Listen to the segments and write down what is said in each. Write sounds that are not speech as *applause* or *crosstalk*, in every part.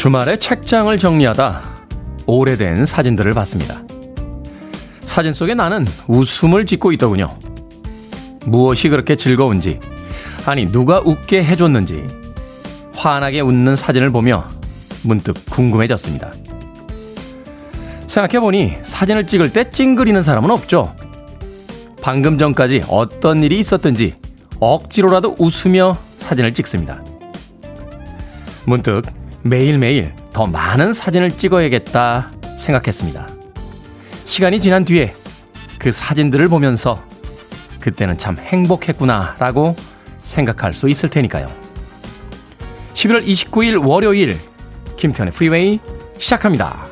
주말에 책장을 정리하다 오래된 사진들을 봤습니다. 사진 속에 나는 웃음을 짓고 있더군요. 무엇이 그렇게 즐거운지, 아니, 누가 웃게 해줬는지, 환하게 웃는 사진을 보며 문득 궁금해졌습니다. 생각해보니 사진을 찍을 때 찡그리는 사람은 없죠. 방금 전까지 어떤 일이 있었든지 억지로라도 웃으며 사진을 찍습니다. 문득 매일매일 더 많은 사진을 찍어야겠다 생각했습니다. 시간이 지난 뒤에 그 사진들을 보면서 그때는 참 행복했구나 라고 생각할 수 있을 테니까요. 11월 29일 월요일 김태현의 프리웨이 시작합니다.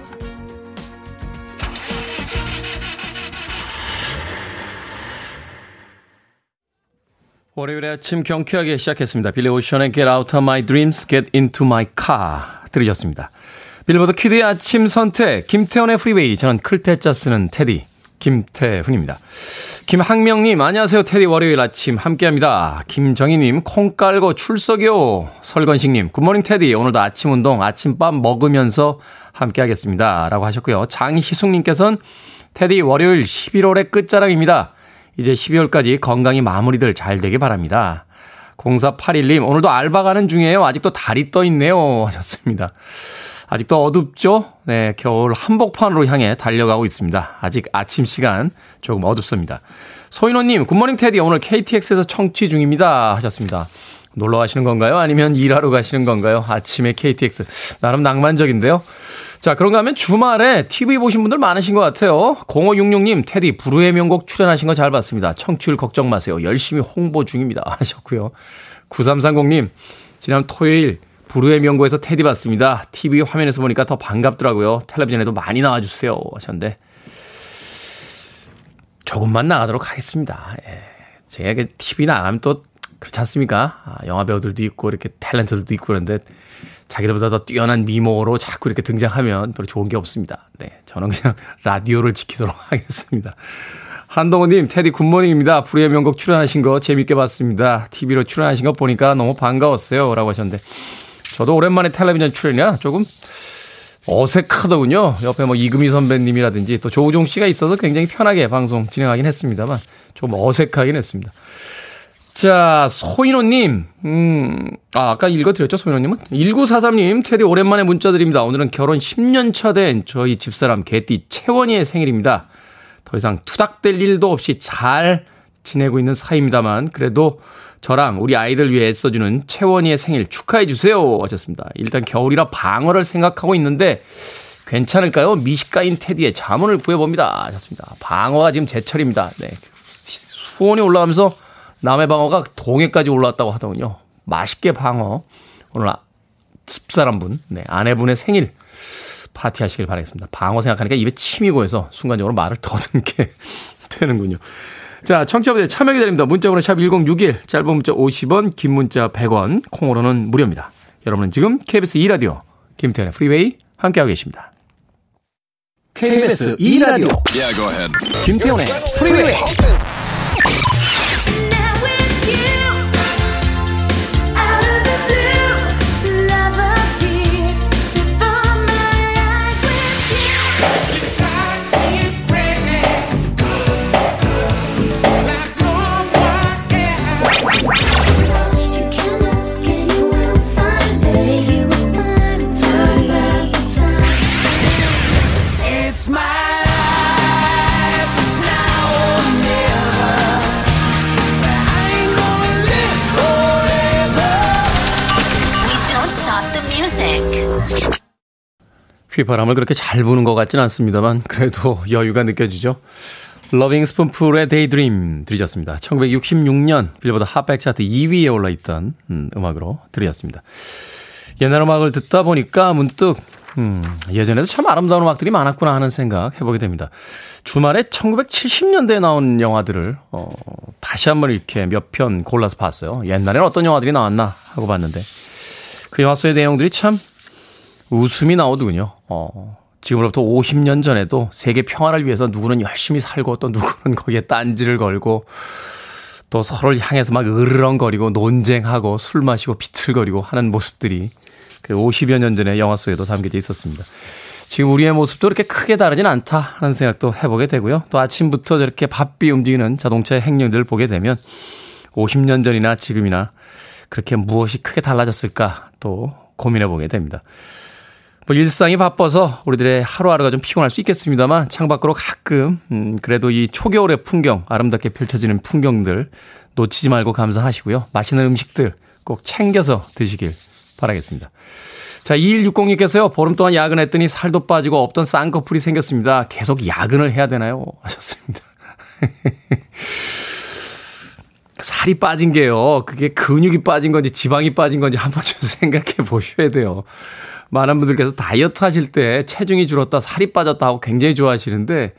월요일의 아침 경쾌하게 시작했습니다. 빌리 오션의 Get Out of My Dreams, Get Into My Car 들으셨습니다. 빌보드 kid의 아침 선택, 김태훈의 프리웨이, 저는 클 태 자 쓰는 테디, 김태훈입니다. 김학명님, 안녕하세요. 테디 월요일 아침 함께합니다. 김정희님, 콩 깔고 출석이요. 설건식님, good morning 테디, 오늘도 아침 운동, 아침밥 먹으면서 함께하겠습니다. 라고 하셨고요. 장희숙님께서는 테디 월요일 11월의 끝자락입니다. 이제 12월까지 건강히 마무리들 잘 되길 바랍니다. 0481님, 오늘도 알바 가는 중이에요. 아직도 달이 떠 있네요. 하셨습니다. 아직도 어둡죠? 네, 겨울 한복판으로 향해 달려가고 있습니다. 아직 아침 시간 조금 어둡습니다. 소인호님, 굿모닝 테디, 오늘 KTX에서 청취 중입니다. 하셨습니다. 놀러 가시는 건가요? 아니면 일하러 가시는 건가요? 아침에 KTX. 나름 낭만적인데요. 자, 그런가 하면 주말에 TV 보신 분들 많으신 것 같아요. 0566님, 테디, 부르의 명곡 출연하신 거 잘 봤습니다. 청취율 걱정 마세요. 열심히 홍보 중입니다. *laughs* 하셨고요. 9330님, 지난 토요일 부르의 명곡에서 테디 봤습니다. TV 화면에서 보니까 더 반갑더라고요. 텔레비전에도 많이 나와주세요. 하셨는데, 조금만 나가도록 하겠습니다. 예. 제가 TV 나가면 또 그렇지 않습니까? 아, 영화 배우들도 있고, 이렇게 탤런트들도 있고 그런데, 자기들보다 더 뛰어난 미모로 자꾸 이렇게 등장하면 별로 좋은 게 없습니다. 네. 저는 그냥 *laughs* 라디오를 지키도록 *laughs* 하겠습니다. 한동호님, 테디 good morning입니다. 불후의 명곡 출연하신 거 재밌게 봤습니다. TV로 출연하신 거 보니까 너무 반가웠어요. 라고 하셨는데, 저도 오랜만에 텔레비전 출연이야 조금 어색하더군요. 옆에 뭐 이금희 선배님이라든지 또 조우종 씨가 있어서 굉장히 편하게 방송 진행하긴 했습니다만, 좀 어색하긴 했습니다. 자, 소인호님, 음, 아, 아까 읽어드렸죠, 소인호님은? 1943님, 테디 오랜만에 문자 드립니다. 오늘은 결혼 10년 차 된 저희 집사람 개띠 채원이의 생일입니다. 더 이상 투닥될 일도 없이 잘 지내고 있는 사이입니다만, 그래도 저랑 우리 아이들 위해 애써주는 채원이의 생일 축하해주세요. 하셨습니다. 일단 겨울이라 방어를 생각하고 있는데, 괜찮을까요? 미식가인 테디의 자문을 구해봅니다. 하셨습니다. 방어가 지금 제철입니다. 네. 수온이 올라가면서 남해 방어가 동해까지 올라왔다고 하더군요. 맛있게 방어. 오늘 아, 집사람분, 네, 아내분의 생일 파티 하시길 바라겠습니다. 방어 생각하니까 입에 침이 고여서 순간적으로 말을 더듬게 *laughs* 되는군요. 자, 청취자분들 참여 기다립니다. 문자번호 샵 1061, 짧은 문자 50원, 긴 문자 100원, 콩으로는 무료입니다. 여러분은 지금 KBS 2라디오, 김태훈의 프리웨이 함께하고 계십니다. KBS 2라디오, yeah, 김태훈의 프리웨이 휘파람을 그렇게 잘 부는 것 같지는 않습니다만 그래도 *laughs* 여유가 느껴지죠. 러빙 스푼풀의 Daydream 들으셨습니다. 1966년 빌보드 핫백 차트 2위에 올라있던 음, 음악으로 들으셨습니다. 옛날 음악을 듣다 보니까 문득 음, 예전에도 참 아름다운 음악들이 많았구나 하는 생각 해보게 됩니다. 주말에 1970년대에 나온 영화들을 어, 다시 한번 이렇게 몇 편 골라서 봤어요. 옛날에는 어떤 영화들이 나왔나 하고 봤는데 그 영화 속의 내용들이 참 웃음이 나오더군요. 어, 지금으로부터 50년 전에도 세계 평화를 위해서 누구는 열심히 살고 또 누구는 거기에 딴지를 걸고 또 서로를 향해서 막 으르렁거리고 논쟁하고 술 마시고 비틀거리고 하는 모습들이 그 50여 년 전에 영화 속에도 담겨져 있었습니다. 지금 우리의 모습도 그렇게 크게 다르진 않다 하는 생각도 해보게 되고요. 또 아침부터 저렇게 바삐 움직이는 자동차의 행령들을 보게 되면 50년 전이나 지금이나 그렇게 무엇이 크게 달라졌을까 또 고민해 보게 됩니다. 뭐 일상이 바빠서 우리들의 하루하루가 좀 피곤할 수 있겠습니다만 창밖으로 가끔 음 그래도 이 초겨울의 풍경 아름답게 펼쳐지는 풍경들 놓치지 말고 감사하시고요. 맛있는 음식들 꼭 챙겨서 드시길 바라겠습니다. 자, 2160님께서요, 보름 동안 야근했더니 살도 빠지고 없던 쌍꺼풀이 생겼습니다. 계속 야근을 해야 되나요? 하셨습니다. *laughs* 살이 빠진 게요, 그게 근육이 빠진 건지 지방이 빠진 건지 한 번쯤 *laughs* 생각해 보셔야 돼요. 많은 분들께서 다이어트 하실 때 체중이 줄었다, 살이 빠졌다 하고 굉장히 좋아하시는데,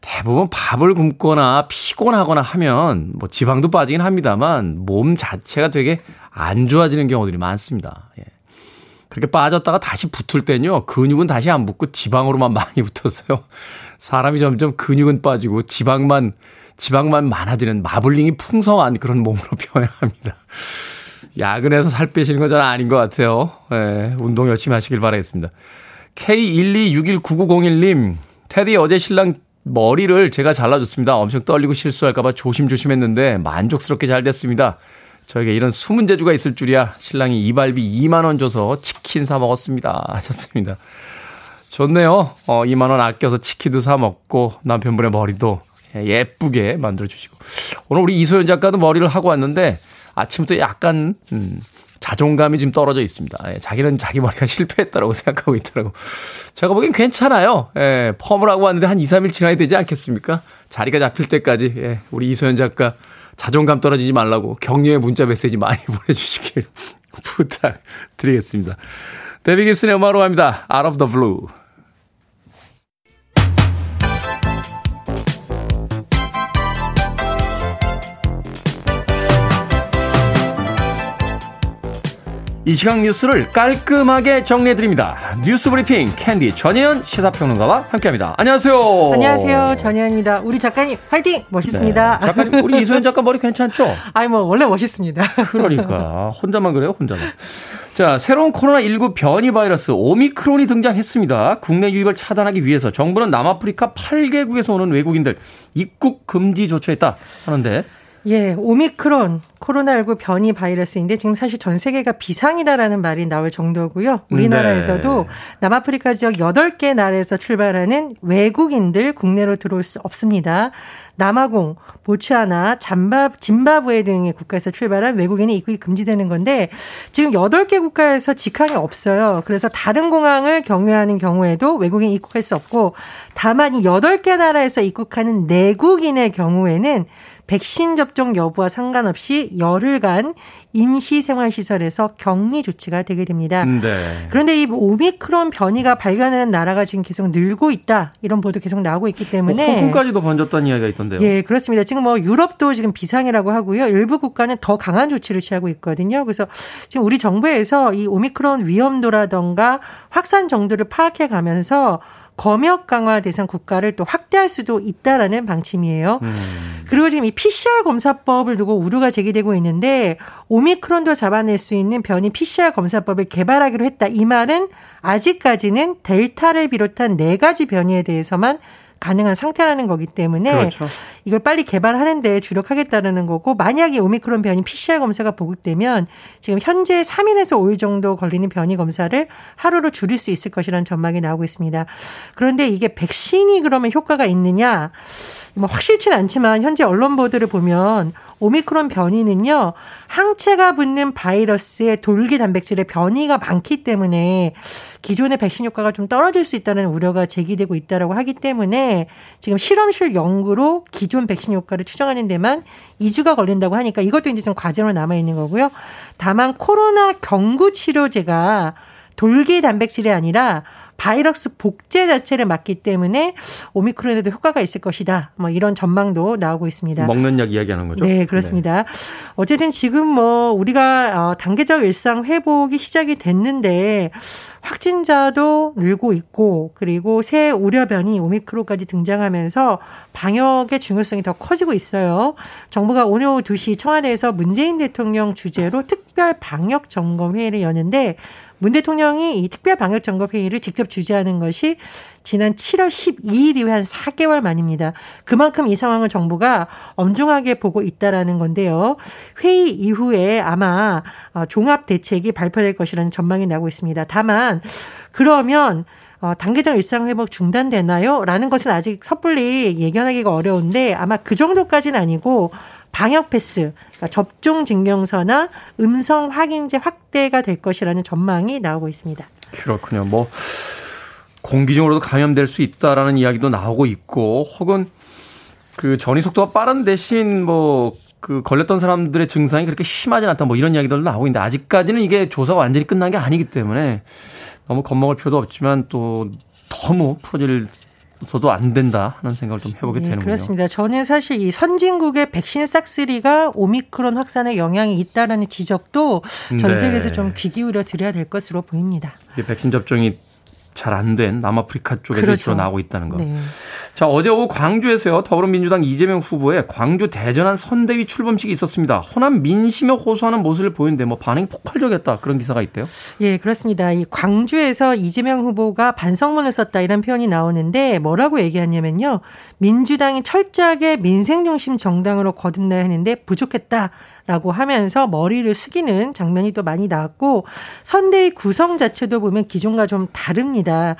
대부분 밥을 굶거나 피곤하거나 하면 뭐 지방도 빠지긴 합니다만 몸 자체가 되게 안 좋아지는 경우들이 많습니다. 예. 그렇게 빠졌다가 다시 붙을 땐요, 근육은 다시 안 붙고 지방으로만 *laughs* 많이 붙어서요. 사람이 점점 근육은 빠지고 지방만, 지방만 많아지는 마블링이 풍성한 그런 몸으로 *laughs* 변해갑니다. 야근해서 살 빼시는 건 잘 아닌 것 같아요. 예, 운동 열심히 하시길 바라겠습니다. K1261901님, 테디 어제 신랑 머리를 제가 잘라줬습니다. 엄청 떨리고 실수할까봐 조심조심했는데 만족스럽게 잘 됐습니다. 저에게 이런 숨은 재주가 있을 줄이야. 신랑이 이발비 2만원 줘서 치킨 사 먹었습니다. 하셨습니다. 좋네요. 어, 2만원 아껴서 치킨도 사 먹고 남편분의 머리도 예쁘게 만들어주시고. 오늘 우리 이소연 작가도 머리를 하고 왔는데 아침부터 약간, 음, 자존감이 좀 떨어져 있습니다. 예, 자기는 자기 머리가 *laughs* 실패했다라고 생각하고 있더라고. 제가 보기엔 괜찮아요. 예, 펌을 하고 왔는데 한 2, 3일 지나야 되지 않겠습니까? 자리가 잡힐 때까지, 예, 우리 이소연 작가 자존감 떨어지지 말라고 격려의 문자 메시지 많이 *laughs* 보내주시길 *laughs* 부탁드리겠습니다. 데비 깁슨의 음악으로 갑니다. Out of the Blue. 이 시각 뉴스를 깔끔하게 정리해드립니다. 뉴스 브리핑 캔디 전혜연 시사평론가와 함께합니다. 안녕하세요. 안녕하세요. 전혜연입니다. 우리 작가님 화이팅! 멋있습니다. 네. 작가님 우리 *laughs* 이소연 작가 머리 괜찮죠? 아니 뭐 원래 멋있습니다. *laughs* 그러니까 혼자만 그래요 혼자만. 자 새로운 코로나19 변이 바이러스 오미크론이 등장했습니다. 국내 유입을 차단하기 위해서 정부는 남아프리카 8개국에서 오는 외국인들 입국 금지 조처했다 하는데 예, 오미크론 코로나19 변이 바이러스인데 지금 사실 전 세계가 비상이다라는 말이 나올 정도고요. 우리나라에서도 네. 남아프리카 지역 8개 나라에서 출발하는 외국인들 국내로 들어올 수 없습니다. 남아공, 보츠아나, 잠바, 짐바브웨 등의 국가에서 출발한 외국인이 입국이 금지되는 건데 지금 8개 국가에서 직항이 없어요. 그래서 다른 공항을 경유하는 경우에도 외국인 입국할 수 없고 다만 이 8개 나라에서 입국하는 내국인의 경우에는 백신 접종 여부와 상관없이 열흘간 임시 생활시설에서 격리 조치가 되게 됩니다. 네. 그런데 이 오미크론 변이가 발견하는 나라가 지금 계속 늘고 있다. 이런 보도 계속 나오고 있기 때문에. 뭐 홍콩까지도 번졌다는 이야기가 있던데요. 예, 그렇습니다. 지금 뭐 유럽도 지금 비상이라고 하고요. 일부 국가는 더 강한 조치를 취하고 있거든요. 그래서 지금 우리 정부에서 이 오미크론 위험도라던가 확산 정도를 파악해 가면서 검역 강화 대상 국가를 또 확대할 수도 있다라는 방침이에요. 음. 그리고 지금 이 PCR 검사법을 두고 우려가 제기되고 있는데 오미크론도 잡아낼 수 있는 변이 PCR 검사법을 개발하기로 했다. 이 말은 아직까지는 델타를 비롯한 네 가지 변이에 대해서만 가능한 상태라는 거기 때문에 그렇죠. 이걸 빨리 개발하는 데 주력하겠다는 거고 만약에 오미크론 변이 PCR 검사가 보급되면 지금 현재 3일에서 5일 정도 걸리는 변이 검사를 하루로 줄일 수 있을 것이라는 전망이 나오고 있습니다. 그런데 이게 백신이 그러면 효과가 있느냐? 뭐 확실치는 않지만 현재 언론 보도를 보면 오미크론 변이는요 항체가 붙는 바이러스의 돌기 단백질의 변이가 많기 때문에 기존의 백신 효과가 좀 떨어질 수 있다는 우려가 제기되고 있다라고 하기 때문에 지금 실험실 연구로 기존 백신 효과를 추정하는 데만 2주가 걸린다고 하니까 이것도 이제 좀 과제로 남아 있는 거고요. 다만 코로나 경구 치료제가 돌기 단백질이 아니라 바이러스 복제 자체를 막기 때문에 오미크론에도 효과가 있을 것이다. 뭐 이런 전망도 나오고 있습니다. 먹는 약 이야기하는 거죠? 네, 그렇습니다. 네. 어쨌든 지금 뭐 우리가 어, 단계적 일상 회복이 시작이 됐는데 확진자도 늘고 있고 그리고 새 우려 변이 오미크론까지 등장하면서 방역의 중요성이 더 커지고 있어요. 정부가 오늘 오후 2시 청와대에서 문재인 대통령 주재로 특별 방역 점검 회의를 여는데 문 대통령이 이 특별 방역 점검 회의를 직접 주재하는 것이 지난 7월 12일 이후 한 4개월 만입니다. 그만큼 이 상황을 정부가 엄중하게 보고 있다라는 건데요. 회의 이후에 아마 어, 종합 대책이 발표될 것이라는 전망이 나오고 있습니다. 다만 그러면 어, 단계적 일상 회복 중단되나요? 라는 것은 아직 섣불리 예견하기가 어려운데 아마 그 정도까지는 아니고 방역 패스, 그러니까 접종 증명서나 음성 확인제 확대가 될 것이라는 전망이 나오고 있습니다. 그렇군요. 뭐 공기중으로도 감염될 수 있다라는 이야기도 나오고 있고 혹은 그 전이 속도가 빠른 대신 뭐 그 걸렸던 사람들의 증상이 그렇게 심하지 않다 뭐 이런 이야기들도 나오고 있는데 아직까지는 이게 조사가 완전히 끝난 게 아니기 때문에 너무 겁먹을 필요도 없지만 또 너무 풀어질 서도 안 된다 하는 생각을 좀 해보게 네, 되는군요. 그렇습니다. 저는 사실 이 선진국의 백신 싹쓸이가 오미크론 확산에 영향이 있다라는 지적도 전 네. 세계에서 좀귀 기울여 드려야 될 것으로 보입니다. 백신 접종이 잘 안 된 남아프리카 쪽에서 그렇죠. 주로 나오고 있다는 거. 네. 자, 어제 오후 광주에서요, 더불어민주당 이재명 후보의 광주 대전한 선대위 출범식이 있었습니다. 호남 민심에 호소하는 모습을 보이는데 뭐 반응이 폭발적이었다. 그런 기사가 있대요. 예, 그렇습니다. 이 광주에서 이재명 후보가 반성문을 썼다 이런 표현이 나오는데 뭐라고 얘기하냐면요. 민주당이 철저하게 민생 중심 정당으로 거듭나야 하는데 부족했다. 라고 하면서 머리를 숙이는 장면이 또 많이 나왔고 선대위 구성 자체도 보면 기존과 좀 다릅니다.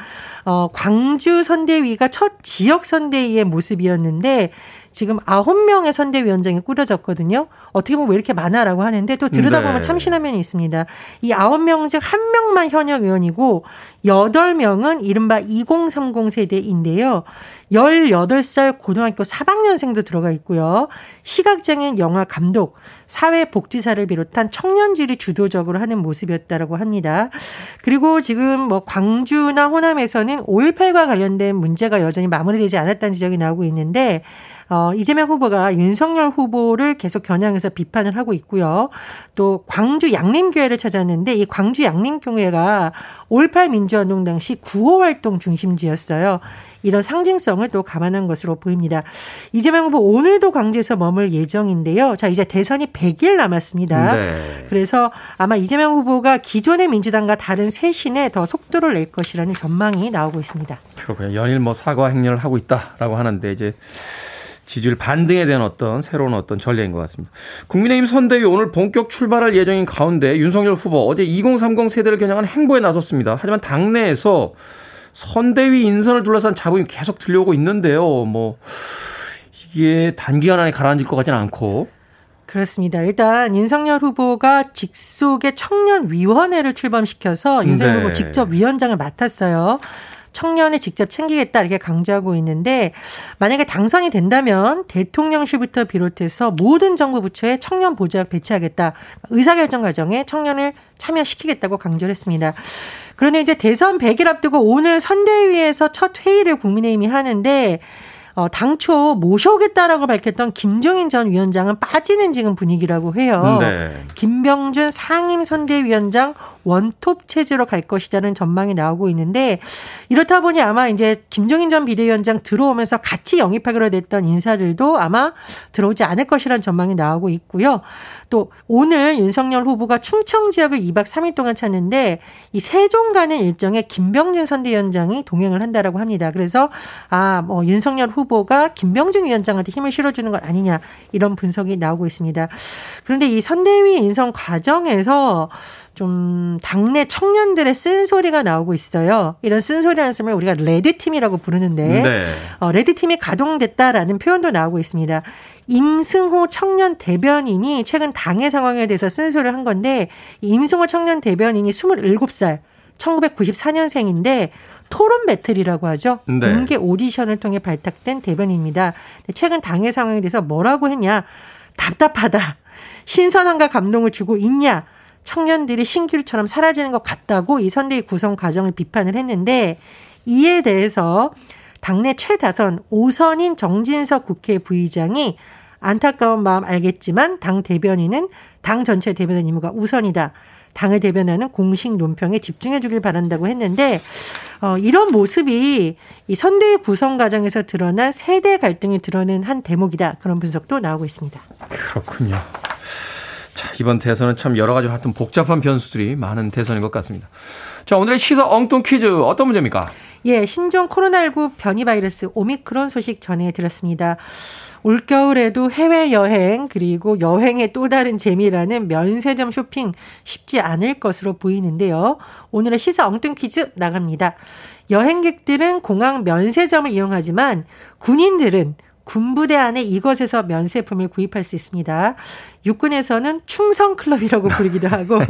어, 광주 선대위가 첫 지역 선대위의 모습이었는데 지금 아홉 명의 선대위원장이 꾸려졌거든요. 어떻게 보면 왜 이렇게 많아라고 하는데 또 들여다보면 네. 참신한 면이 있습니다. 이 아홉 명 중 한 명만 현역 의원이고 여덟 명은 이른바 2030 세대인데요. 18살 고등학교 4학년생도 들어가 있고요. 시각장애인 영화 감독, 사회복지사를 비롯한 청년질이 주도적으로 하는 모습이었다라고 합니다. 그리고 지금 뭐 광주나 호남에서는 5.18과 관련된 문제가 여전히 마무리되지 않았다는 지적이 나오고 있는데 어, 이재명 후보가 윤석열 후보를 계속 겨냥해서 비판을 하고 있고요. 또 광주 양림교회를 찾았는데 이 광주 양림교회가 5.18 민주화운동 당시 구호 활동 중심지였어요. 이런 상징성을 또 감안한 것으로 보입니다. 이재명 후보 오늘도 광주에서 머물 예정인데요. 자, 이제 대선이 100일 남았습니다. 네. 그래서 아마 이재명 후보가 기존의 민주당과 다른 쇄신에 더 속도를 낼 것이라는 전망이 나오고 있습니다. 그렇군요. 연일 뭐 사과 행렬을 하고 있다라고 하는데 이제 지지율 반등에 대한 어떤 새로운 어떤 전례인 것 같습니다. 국민의힘 선대위 오늘 본격 출발할 예정인 가운데 윤석열 후보 어제 2030 세대를 겨냥한 행보에 나섰습니다. 하지만 당내에서 선대위 인선을 둘러싼 자금이 계속 들려오고 있는데요. 뭐 이게 단기간 안에 가라앉을 것 같지는 않고 그렇습니다. 일단 윤석열 후보가 직속의 청년위원회를 출범시켜서 윤석열 네. 후보 직접 위원장을 맡았어요. 청년을 직접 챙기겠다 이렇게 강조하고 있는데 만약에 당선이 된다면 대통령실부터 비롯해서 모든 정부 부처에 청년 보좌역 배치하겠다. 의사결정 과정에 청년을 참여시키겠다고 강조를 했습니다. 그런데 이제 대선 100일 앞두고 오늘 선대위에서 첫 회의를 국민의힘이 하는데 어, 당초 모셔오겠다라고 밝혔던 김종인 전 위원장은 빠지는 지금 분위기라고 해요. 네. 김병준 상임 선대위원장 원톱 체제로 갈 것이라는 전망이 나오고 있는데 이렇다 보니 아마 이제 김종인 전 비대위원장 들어오면서 같이 영입하기로 됐던 인사들도 아마 들어오지 않을 것이라는 전망이 나오고 있고요. 또 오늘 윤석열 후보가 충청 지역을 2박 3일 동안 찾는데 이 세종 가는 일정에 김병준 선대위원장이 동행을 한다라고 합니다. 그래서 아, 뭐 윤석열 후보가 김병준 위원장한테 힘을 실어주는 것 아니냐 이런 분석이 나오고 있습니다. 그런데 이 선대위 인선 과정에서 좀 당내 청년들의 쓴소리가 나오고 있어요. 이런 쓴소리라는 말을 우리가 레드팀이라고 부르는데 네. 어, 레드팀이 가동됐다라는 표현도 나오고 있습니다. 임승호 청년 대변인이 최근 당의 상황에 대해서 쓴소리를 한 건데 임승호 청년 대변인이 27살 1994년생인데 토론 배틀이라고 하죠. 네. 공개 오디션을 통해 발탁된 대변인입니다. 최근 당의 상황에 대해서 뭐라고 했냐? 답답하다. 신선함과 감동을 주고 있냐? 청년들이 신규처럼 사라지는 것 같다고 이 선대위 구성 과정을 비판을 했는데 이에 대해서 당내 최다선 오선인 정진석 국회 부의장이 안타까운 마음 알겠지만 당 대변인은 당 전체 대변인 임무가 우선이다. 당을 대변하는 공식 논평에 집중해 주길 바란다고 했는데 어, 이런 모습이 이 선대위 구성 과정에서 드러난 세대 갈등을 드러낸 한 대목이다. 그런 분석도 나오고 있습니다. 그렇군요. 자, 이번 대선은 참 여러 가지 하여튼 복잡한 변수들이 많은 대선인 것 같습니다. 자, 오늘의 시사 엉뚱 퀴즈 어떤 문제입니까? 예, 신종 코로나19 변이 바이러스 오미크론 소식 전해드렸습니다. 올겨울에도 해외여행 그리고 여행의 또 다른 재미라는 면세점 쇼핑 쉽지 않을 것으로 보이는데요. 오늘의 시사 엉뚱 퀴즈 나갑니다. 여행객들은 공항 면세점을 이용하지만 군인들은 군부대 안에 이것에서 면세품을 구입할 수 있습니다. 육군에서는 충성클럽이라고 부르기도 하고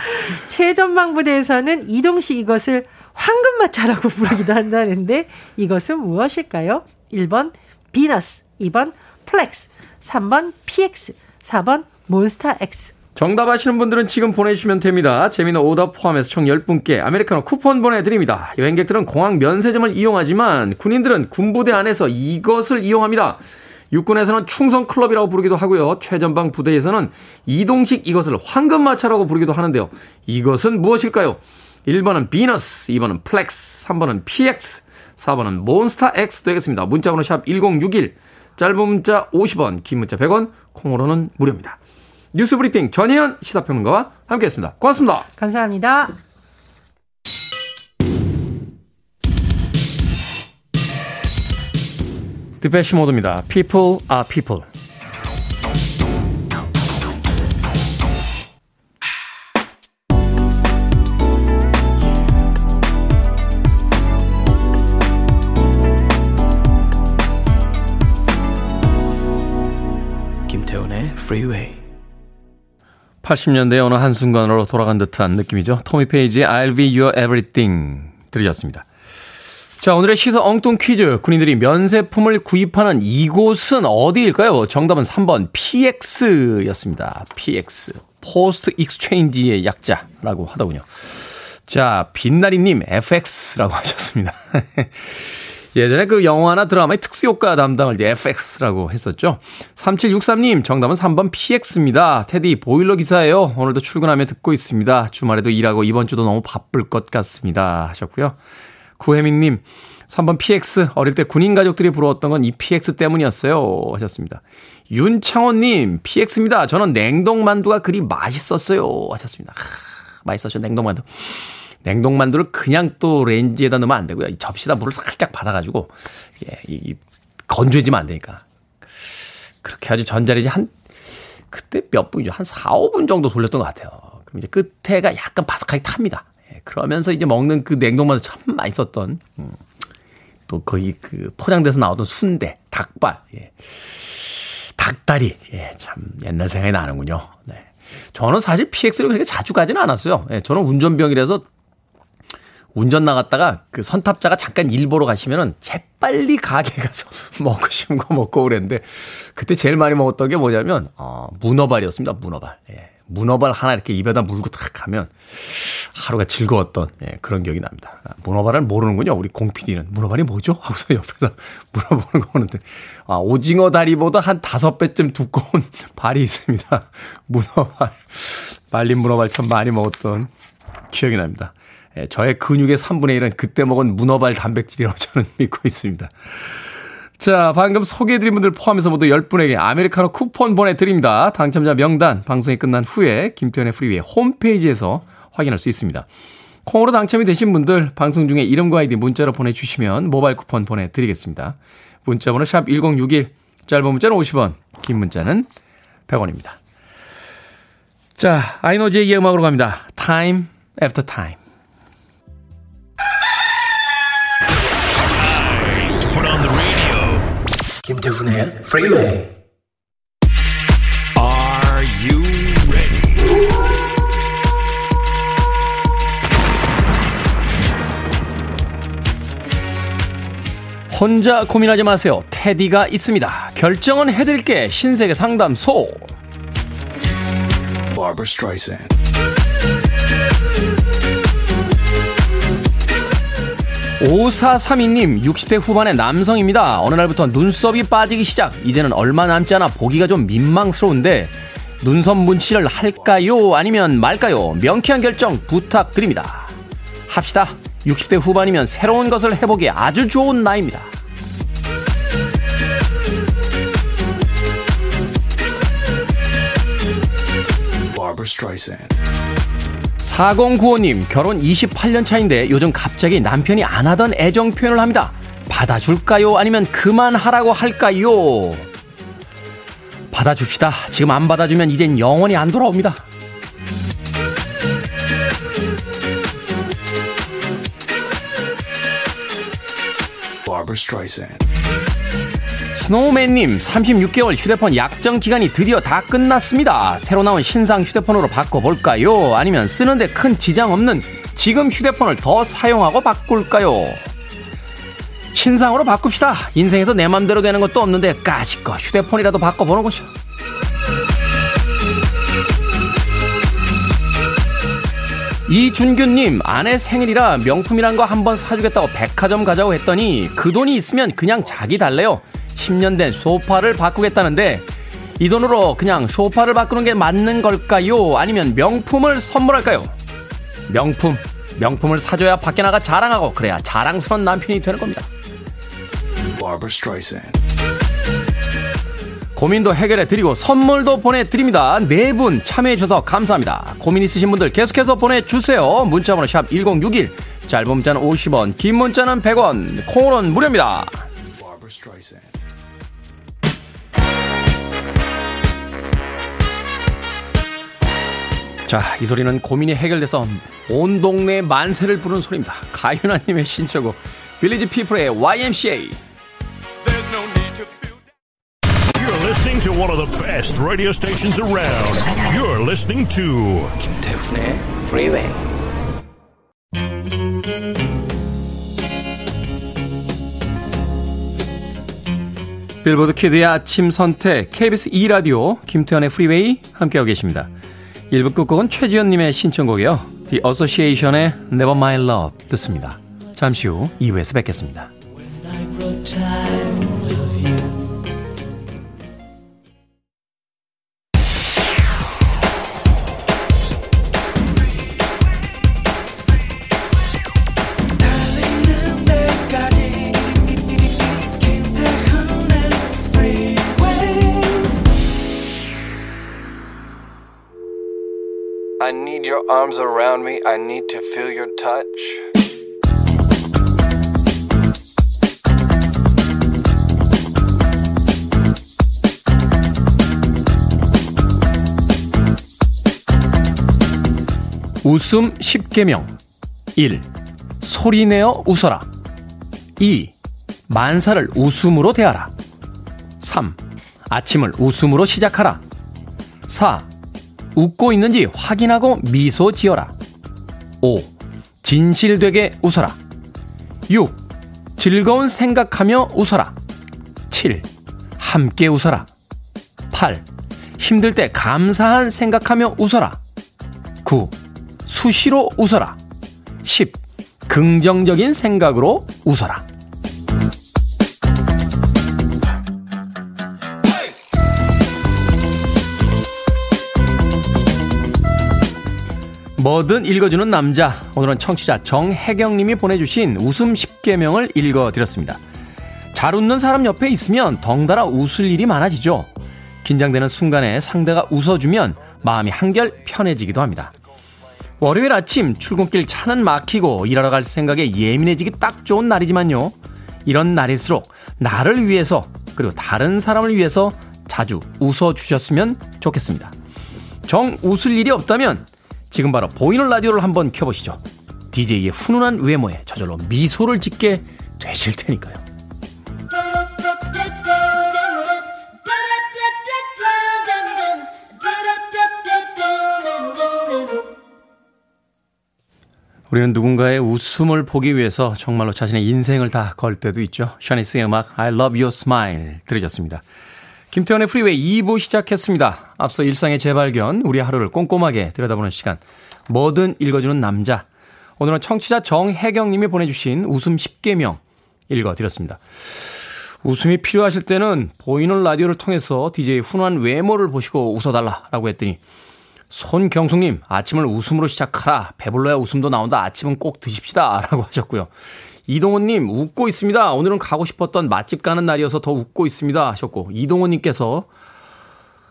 *laughs* 최전방 부대에서는 이동식 이것을 황금마차라고 부르기도 한다는데 이것은 무엇일까요? 1번 비너스, 2번 플렉스, 3번 PX, 4번 몬스타 X. 정답 아시는 분들은 지금 보내주시면 됩니다. 재밌는 오답 포함해서 총 10분께 아메리카노 쿠폰 보내드립니다. 여행객들은 공항 면세점을 이용하지만 군인들은 군부대 안에서 이것을 이용합니다. 육군에서는 충성클럽이라고 부르기도 하고요. 최전방 부대에서는 이동식 이것을 황금마차라고 부르기도 하는데요. 이것은 무엇일까요? 1번은 비너스, 2번은 플렉스, 3번은 PX, 4번은 몬스타 X 되겠습니다. 문자번호 샵 1061, 짧은 문자 50원, 긴 문자 100원, 콩으로는 무료입니다. 뉴스 브리핑 전혜연 시사평론가와 함께했습니다. 고맙습니다. 감사합니다. 디페시 모드입니다. People are people. 김태훈의 Freeway. 80년대 어느 한순간으로 돌아간 듯한 느낌이죠. 토미 페이지의 I'll be your everything 들으셨습니다. 자, 오늘의 시사 엉뚱 퀴즈. 군인들이 면세품을 구입하는 이곳은 어디일까요? 정답은 3번 PX였습니다. PX. Post Exchange의 약자라고 하더군요. 자, 빛나리님 FX라고 하셨습니다. *laughs* 예전에 그 영화나 드라마의 특수효과 담당을 이제 FX라고 했었죠. 3763님, 정답은 3번 PX입니다. 테디 보일러 기사예요. 오늘도 출근하며 듣고 있습니다. 주말에도 일하고 이번 주도 너무 바쁠 것 같습니다. 하셨고요. 구혜민님, 3번 PX. 어릴 때 군인 가족들이 부러웠던 건 이 PX 때문이었어요. 하셨습니다. 윤창원님, PX입니다. 저는 냉동만두가 그리 맛있었어요. 하셨습니다. 하, 맛있었죠, 냉동만두. 냉동만두를 그냥 또 레인지에다 넣으면 안 되고요. 이 접시에다 물을 살짝 받아가지고, 예, 이, 이 건조해지면 안 되니까. 그렇게 아주 전자레인지 한, 그때 몇 분이죠? 한 4, 5분 정도 돌렸던 것 같아요. 그럼 이제 끝에가 약간 바삭하게 탑니다. 예, 그러면서 이제 먹는 그 냉동만두 참 맛있었던, 음, 또 거기 그 포장돼서 나오던 순대, 닭발, 예. 닭다리, 예, 참 옛날 생각이 나는군요. 네. 저는 사실 PX를 그렇게 자주 가지는 않았어요. 예, 저는 운전병이라서 운전 나갔다가 그 선탑자가 잠깐 일 보러 가시면은 재빨리 가게 가서 *laughs* 먹고 싶은 거 먹고 그랬는데 그때 제일 많이 먹었던 게 뭐냐면 어 문어발이었습니다. 문어발. 예. 문어발 하나 이렇게 입에다 물고 탁 가면 하루가 즐거웠던 예, 그런 기억이 납니다. 아, 문어발을 모르는군요. 우리 공 PD는. 문어발이 뭐죠? *laughs* 하고서 옆에서 *laughs* 물어보는 거 보는데 아, 오징어 다리보다 한 다섯 배쯤 두꺼운 발이 있습니다. 문어발. 말린 문어발 참 많이 먹었던 기억이 납니다. 예, 저의 근육의 3분의 1은 그때 먹은 문어발 단백질이라고 *laughs* 저는 믿고 있습니다. 자, 방금 소개해드린 분들 포함해서 모두 10분에게 아메리카노 쿠폰 보내드립니다. 당첨자 명단 방송이 끝난 후에 김태현의 프리위의 홈페이지에서 확인할 수 있습니다. 콩으로 당첨이 되신 분들 방송 중에 이름과 아이디 문자로 보내주시면 모바일 쿠폰 보내드리겠습니다. 문자번호 샵 1061, 짧은 문자는 50원, 긴 문자는 100원입니다. 자, 아이노지의 음악으로 갑니다. Time after time. 김태훈의 Freeway. Are you ready? 혼자 고민하지 마세요. 테디가 있습니다. 결정은 해드릴게. 신세계 상담소. Barbara Streisand. 5432님, 60대 후반의 남성입니다. 어느 날부터 눈썹이 빠지기 시작. 이제는 얼마 남지 않아 보기가 좀 민망스러운데, 눈썹 문치를 할까요? 아니면 말까요? 명쾌한 결정 부탁드립니다. 합시다. 60대 후반이면 새로운 것을 해보기에 아주 좋은 나이입니다. 4095님, 결혼 28년 차인데 요즘 갑자기 남편이 안 하던 애정 표현을 합니다. 받아줄까요? 아니면 그만하라고 할까요? 받아줍시다. 지금 안 받아주면 이젠 영원히 안 돌아옵니다. 스노우맨님, 36개월 휴대폰 약정 기간이 드디어 다 끝났습니다. 새로 나온 신상 휴대폰으로 바꿔볼까요? 아니면 쓰는데 큰 지장 없는 지금 휴대폰을 더 사용하고 바꿀까요? 신상으로 바꿉시다. 인생에서 내 맘대로 되는 것도 없는데 까짓거 휴대폰이라도 바꿔보는 거죠. 이준규님, 아내 생일이라 명품이란 거 한번 사주겠다고 백화점 가자고 했더니 그 돈이 있으면 그냥 자기 달래요. 10년 된 소파를 바꾸겠다는데 이 돈으로 그냥 소파를 바꾸는 게 맞는 걸까요? 아니면 명품을 선물할까요? 명품, 명품을 사줘야 밖에 나가 자랑하고 그래야 자랑스러운 남편이 되는 겁니다. 고민도 해결해 드리고 선물도 보내드립니다. 네 분 참여해주셔서 감사합니다. 고민 있으신 분들 계속해서 보내주세요. 문자번호 샵 1061, 짧은 문자는 50원, 긴 문자는 100원, 콩으로는 무료입니다. 자, 이 소리는 고민이 해결돼서 온 동네 만세를 부르는 소리입니다. 가윤아님의 신청곡, 빌리지 피플의 YMCA. You're listening to one of the best radio stations around. You're listening to 김태훈의 Freeway. 빌보드 키드의 아침 선택 KBS 2 라디오 김태현의 프리웨이 함께하고 계십니다. 1부 끝곡은 최지연님의 신청곡이요. The Association의 Never My Love 듣습니다. 잠시 후 2부에서 뵙겠습니다. Arms around me. I need to feel your touch. 웃음 10계명 1. 소리내어 웃어라 2. 만사를 웃음으로 대하라 3. 아침을 웃음으로 시작하라 4. 웃고 있는지 확인하고 미소 지어라 5. 진실되게 웃어라 6. 즐거운 생각하며 웃어라 7. 함께 웃어라 8. 힘들 때 감사한 생각하며 웃어라 9. 수시로 웃어라. 10. 긍정적인 생각으로 웃어라. 뭐든 읽어주는 남자. 오늘은 청취자 정혜경님이 보내주신 웃음 10개명을 읽어드렸습니다. 잘 웃는 사람 옆에 있으면 덩달아 웃을 일이 많아지죠. 긴장되는 순간에 상대가 웃어주면 마음이 한결 편해지기도 합니다. 월요일 아침 출근길 차는 막히고 일하러 갈 생각에 예민해지기 딱 좋은 날이지만요. 이런 날일수록 나를 위해서 그리고 다른 사람을 위해서 자주 웃어 주셨으면 좋겠습니다. 정 웃을 일이 없다면 지금 바로 보이는 라디오를 한번 켜보시죠. DJ의 훈훈한 외모에 저절로 미소를 짓게 되실 테니까요. 우리는 누군가의 웃음을 보기 위해서 정말로 자신의 인생을 다 걸 때도 있죠. 샤니스의 음악 I Love Your Smile 들으셨습니다. 김태훈의 프리웨이 2부 시작했습니다. 앞서 일상의 재발견, 우리 하루를 꼼꼼하게 들여다보는 시간. 뭐든 읽어주는 남자. 오늘은 청취자 정혜경님이 보내주신 웃음 십계명 읽어드렸습니다. 웃음이 필요하실 때는 보이는 라디오를 통해서 DJ 훈훈한 외모를 보시고 웃어달라라고 했더니 손경숙님, 아침을 웃음으로 시작하라. 배불러야 웃음도 나온다. 아침은 꼭 드십시다. 라고 하셨고요. 이동훈님, 웃고 있습니다. 오늘은 가고 싶었던 맛집 가는 날이어서 더 웃고 있습니다. 하셨고, 이동훈님께서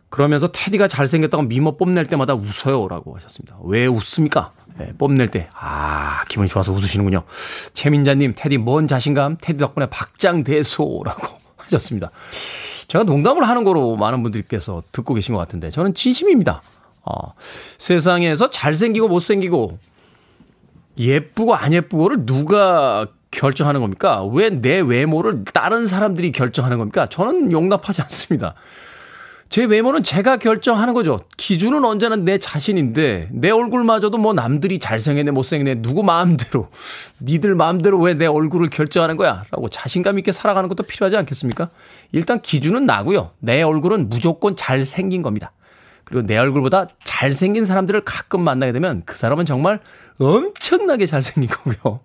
그러면서 테디가 잘생겼다고 미모 뽐낼 때마다 웃어요. 라고 하셨습니다. 왜 웃습니까? 네, 뽐낼 때. 아, 기분이 좋아서 웃으시는군요. 최민자님, 테디 뭔 자신감? 테디 덕분에 박장대소라고 *laughs* 하셨습니다. 제가 농담을 하는 거로 많은 분들께서 듣고 계신 것 같은데 저는 진심입니다. 어, 세상에서 잘생기고 못생기고 예쁘고 안 예쁘고를 누가 결정하는 겁니까? 왜 내 외모를 다른 사람들이 결정하는 겁니까? 저는 용납하지 않습니다. 제 외모는 제가 결정하는 거죠. 기준은 언제나 내 자신인데 내 얼굴마저도 뭐 남들이 잘생겼네 못생겼네 누구 마음대로 니들 마음대로 왜 내 얼굴을 결정하는 거야? 라고 자신감 있게 살아가는 것도 필요하지 않겠습니까? 일단 기준은 나고요. 내 얼굴은 무조건 잘생긴 겁니다. 그리고 내 얼굴보다 잘생긴 사람들을 가끔 만나게 되면 그 사람은 정말 엄청나게 잘생긴 거고요.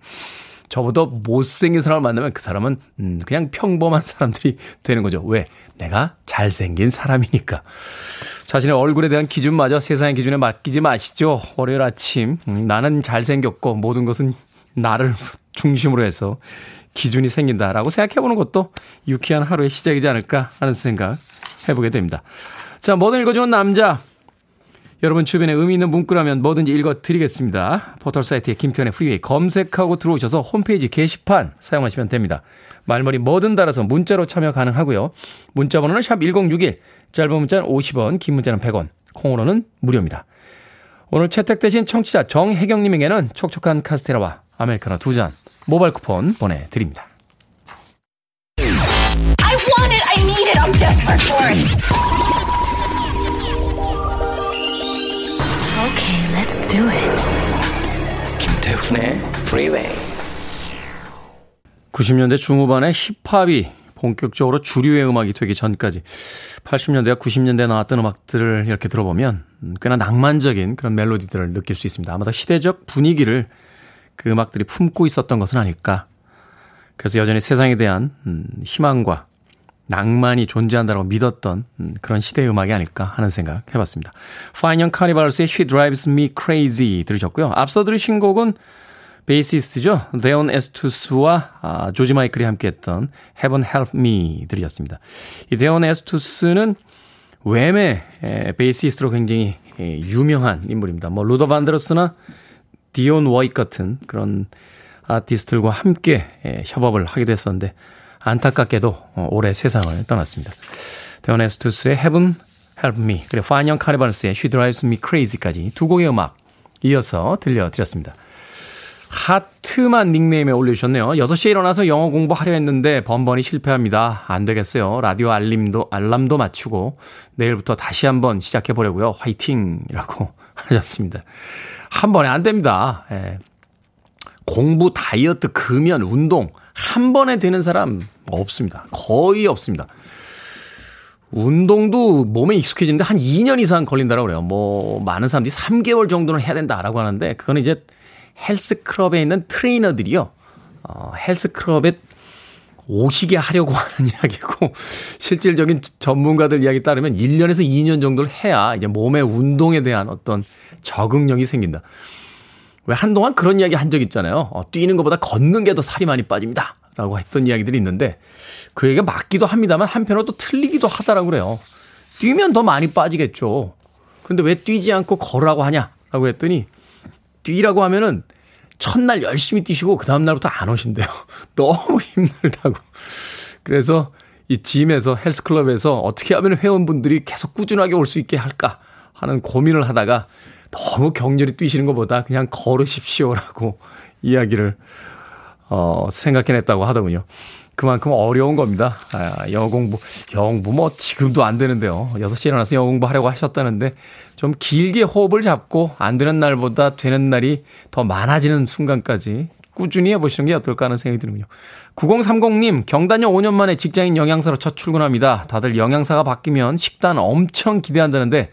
저보다 못생긴 사람을 만나면 그 사람은 음 그냥 평범한 사람들이 되는 거죠. 왜? 내가 잘생긴 사람이니까. 자신의 얼굴에 대한 기준마저 세상의 기준에 맡기지 마시죠. 월요일 아침 음, 나는 잘생겼고 모든 것은 나를 *laughs* 중심으로 해서 기준이 생긴다라고 생각해보는 것도 유쾌한 하루의 시작이지 않을까 하는 생각 해보게 됩니다. 자, 뭐든 읽어주는 남자. 여러분 주변에 의미 있는 문구라면 뭐든지 읽어드리겠습니다. 포털 사이트에 김태훈의 프리웨이 검색하고 들어오셔서 홈페이지 게시판 사용하시면 됩니다. 말머리 뭐든 달아서 문자로 참여 가능하고요. 문자 번호는 샵 1061, 짧은 문자는 50원, 긴 문자는 100원, 콩으로는 무료입니다. 오늘 채택되신 청취자 정혜경님에게는 촉촉한 카스테라와 아메리카노 두 잔 모바일 쿠폰 보내드립니다. I want it. I need it. I'm desperate for it. Okay, let's do it. 김태훈의 Freeway. 90년대 중후반에 힙합이 본격적으로 주류의 음악이 되기 전까지 80년대와 90년대에 나왔던 음악들을 이렇게 들어보면 꽤나 낭만적인 그런 멜로디들을 느낄 수 있습니다. 아마도 시대적 분위기를 그 음악들이 품고 있었던 것은 아닐까. 그래서 여전히 세상에 대한 음, 희망과 낭만이 존재한다고 믿었던 음, 그런 시대의 음악이 아닐까 하는 생각 해봤습니다. 파인 영 카니발스의 She Drives Me Crazy 들으셨고요. 앞서 들으신 곡은 베이시스트죠. 데온 에스투스와 아, 조지 마이클이 함께했던 Heaven Help Me 들으셨습니다. 이 데온 에스투스는 왬의 에, 베이시스트로 굉장히 에, 유명한 인물입니다. 뭐 루더 반드로스나 디온 워익 같은 그런 아티스트들과 함께 에, 협업을 하기도 했었는데 안타깝게도 어, 올해 세상을 떠났습니다. 데온 에스투스의 Heaven Help Me 그리고 파인형 카니발스의 She Drives Me Crazy까지 두 곡의 음악 이어서 들려드렸습니다. 하트만 닉네임에 올려주셨네요. 6시에 일어나서 영어 공부하려 했는데 번번이 실패합니다. 안 되겠어요. 라디오 알림도, 알람도 맞추고 내일부터 다시 한번 시작해 보려고요. 화이팅! 이라고 *laughs* 하셨습니다. 한 번에 안 됩니다. 예. 공부, 다이어트, 금연, 운동 한 번에 되는 사람 없습니다. 거의 없습니다. 운동도 몸에 익숙해지는데 한 2년 이상 걸린다고 그래요. 뭐 많은 사람들이 3개월 정도는 해야 된다라고 하는데 그거는 이제 헬스 클럽에 있는 트레이너들이요. 어, 헬스 클럽에 오시게 하려고 하는 *laughs* 이야기고 실질적인 전문가들 이야기 따르면 1년에서 2년 정도를 해야 이제 몸의 운동에 대한 어떤 적응력이 생긴다. 왜 한동안 그런 이야기 한 적 있잖아요. 어, 뛰는 것보다 걷는 게 더 살이 많이 빠집니다. 라고 했던 이야기들이 있는데 그 얘기가 맞기도 합니다만 한편으로 또 틀리기도 하다라고 그래요. 뛰면 더 많이 빠지겠죠. 그런데 왜 뛰지 않고 걸으라고 하냐라고 했더니 뛰라고 하면은 첫날 열심히 뛰시고 그 다음날부터 안 오신대요. *laughs* 너무 힘들다고. 그래서 이 짐에서 헬스클럽에서 어떻게 하면 회원분들이 계속 꾸준하게 올 수 있게 할까 하는 고민을 하다가 너무 격렬히 뛰시는 것보다 그냥 걸으십시오라고 *laughs* 이야기를 어, 생각해냈다고 하더군요. 그만큼 어려운 겁니다. 아, 영어 공부, 영어 공부 뭐 지금도 안 되는데요. 6시에 일어나서 영어 공부 하려고 하셨다는데 좀 길게 호흡을 잡고 안 되는 날보다 되는 날이 더 많아지는 순간까지 꾸준히 해보시는 게 어떨까 하는 생각이 드는군요. 9030님, 경단녀 5년 만에 직장인 영양사로 첫 출근합니다. 다들 영양사가 바뀌면 식단 엄청 기대한다는데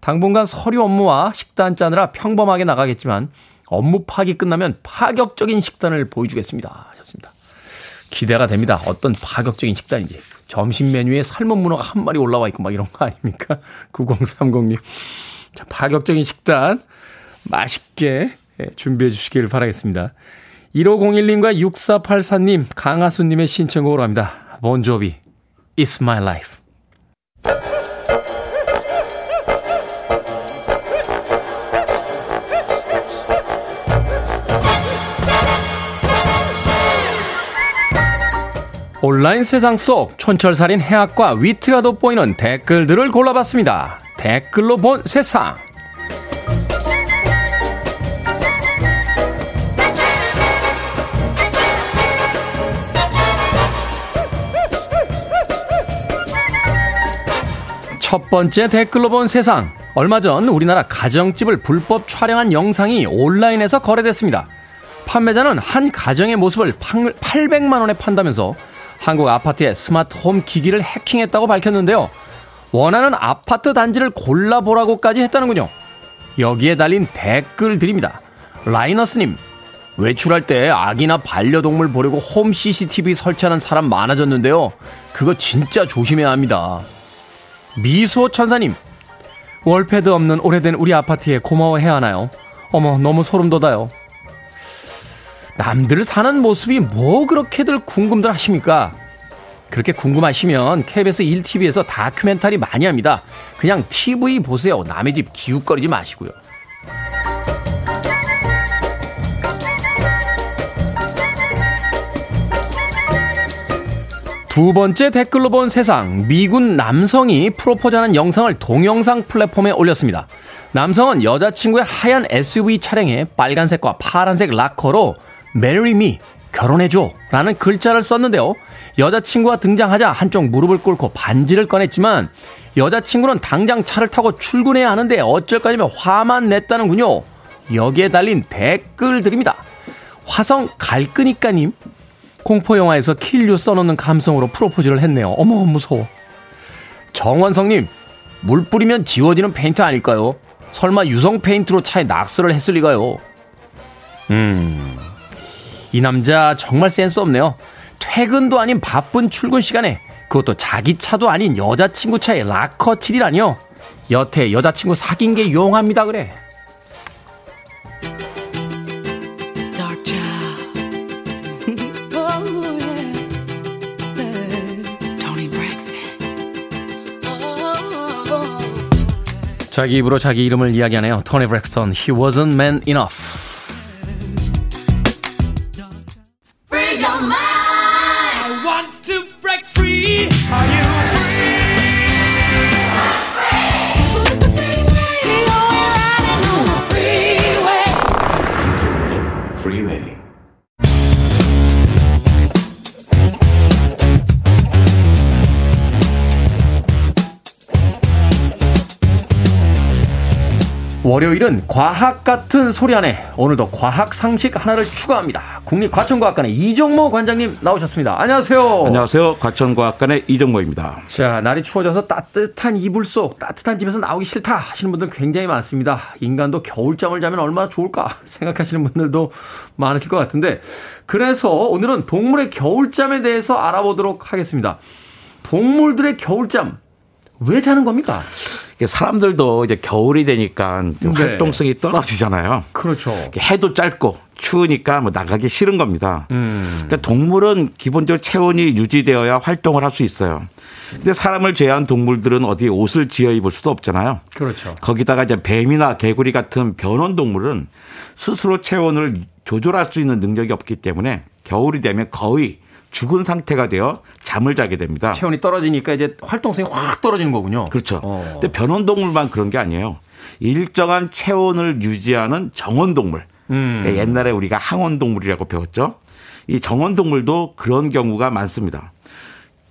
당분간 서류 업무와 식단 짜느라 평범하게 나가겠지만 업무 파기 끝나면 파격적인 식단을 보여주겠습니다. 하셨습니다. 기대가 됩니다. 어떤 파격적인 식단인지. 점심 메뉴에 삶은 문어가 한 마리 올라와 있고 막 이런 거 아닙니까? *laughs* 9030님. 자, 파격적인 식단 맛있게 예, 준비해 주시길 바라겠습니다. 1501님과 6484님, 강하수님의 신청곡으로 합니다. 본조비, It's My Life. 온라인 세상 속 촌철살인 해학과 위트가 돋보이는 댓글들을 골라봤습니다. 댓글로 본 세상. 첫 번째 댓글로 본 세상. 얼마 전 우리나라 가정집을 불법 촬영한 영상이 온라인에서 거래됐습니다. 판매자는 한 가정의 모습을 800만 원에 판다면서 한국 아파트의 스마트 홈 기기를 해킹했다고 밝혔는데요. 원하는 아파트 단지를 골라보라고까지 했다는군요. 여기에 달린 댓글들입니다. 라이너스님, 외출할 때 아기나 반려동물 보려고 홈 CCTV 설치하는 사람 많아졌는데요. 그거 진짜 조심해야 합니다. 미소 천사님, 월패드 없는 오래된 우리 아파트에 고마워해야 하나요? 어머, 너무 소름 돋아요. 남들 사는 모습이 뭐 그렇게들 궁금들 하십니까? 그렇게 궁금하시면 KBS 1TV에서 다큐멘터리 많이 합니다. 그냥 TV 보세요. 남의 집 기웃거리지 마시고요. 두 번째 댓글로 본 세상. 미군 남성이 프로포즈하는 영상을 동영상 플랫폼에 올렸습니다. 남성은 여자친구의 하얀 SUV 차량에 빨간색과 파란색 락커로 Marry 결혼해줘 라는 글자를 썼는데요. 여자친구가 등장하자 한쪽 무릎을 꿇고 반지를 꺼냈지만 여자친구는 당장 차를 타고 출근해야 하는데 어쩔 거냐면 화만 냈다는군요. 여기에 달린 댓글들입니다. 화성 갈끄니까님 공포영화에서 킬류 써놓는 감성으로 프로포즈를 했네요. 어머, 무서워. 정원성님, 물 뿌리면 지워지는 페인트 아닐까요? 설마 유성 페인트로 차에 낙서를 했을 리가요? 음, 이 남자 정말 센스 없네요. 퇴근도 아닌 바쁜 출근 시간에 그것도 자기 차도 아닌 여자친구 차에 락커 칠이라니요. 여태 여자친구 사귄 게 용합니다 그래. *laughs* 자기 입으로 자기 이름을 이야기하네요. 토니 브렉스턴, He wasn't man enough. 월요일은 과학 같은 소리 안에 오늘도 과학 상식 하나를 추가합니다. 국립과천과학관의 이정모 관장님 나오셨습니다. 안녕하세요. 안녕하세요. 과천과학관의 이정모입니다. 자, 날이 추워져서 따뜻한 이불 속 따뜻한 집에서 나오기 싫다 하시는 분들 굉장히 많습니다. 인간도 겨울잠을 자면 얼마나 좋을까 생각하시는 분들도 많으실 것 같은데 그래서 오늘은 동물의 겨울잠에 대해서 알아보도록 하겠습니다. 동물들의 겨울잠 왜 자는 겁니까? 사람들도 이제 겨울이 되니까 네. 활동성이 떨어지잖아요. 그렇죠. 해도 짧고 추우니까 뭐 나가기 싫은 겁니다. 음. 그러니까 동물은 기본적으로 체온이 유지되어야 활동을 할 수 있어요. 근데 사람을 제외한 동물들은 어디 옷을 지어 입을 수도 없잖아요. 그렇죠. 거기다가 이제 뱀이나 개구리 같은 변온 동물은 스스로 체온을 조절할 수 있는 능력이 없기 때문에 겨울이 되면 거의 죽은 상태가 되어 잠을 자게 됩니다. 체온이 떨어지니까 이제 활동성이 확 떨어지는 거군요. 그렇죠. 어. 근데 변온동물만 그런 게 아니에요. 일정한 체온을 유지하는 정원동물. 음. 그러니까 옛날에 우리가 항온동물이라고 배웠죠. 이 정원동물도 그런 경우가 많습니다.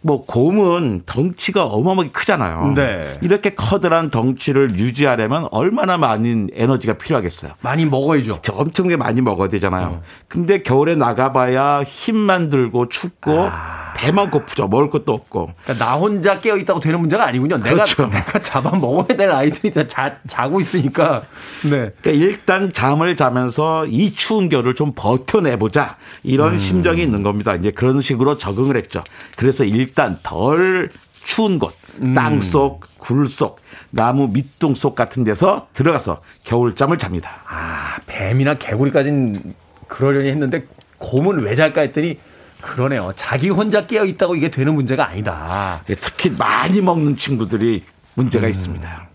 뭐 곰은 덩치가 어마어마하게 크잖아요. 네. 이렇게 커다란 덩치를 유지하려면 얼마나 많은 에너지가 필요하겠어요. 많이 먹어야죠. 엄청나게 많이 먹어야 되잖아요. 어. 근데 겨울에 나가봐야 힘만 들고 춥고 아. 배만 고프죠. 먹을 것도 없고. 그러니까 나 혼자 깨어 있다고 되는 문제가 아니군요. 그렇죠. 내가 내가 잡아 먹어야 될 아이들이 다 자, 자고 있으니까. 네. 그러니까 일단 잠을 자면서 이 추운 겨울을 좀 버텨내 보자. 이런 음. 심정이 있는 겁니다. 이제 그런 식으로 적응을 했죠. 그래서 일단 덜 추운 곳, 음. 땅 속, 굴 속, 나무 밑동 속 같은 데서 들어가서 겨울잠을 잡니다. 아, 뱀이나 개구리까지는 그러려니 했는데 곰은 왜 잘까 했더니 그러네요. 자기 혼자 깨어 있다고 이게 되는 문제가 아니다. 예, 특히 많이 먹는 친구들이 문제가 음. 있습니다.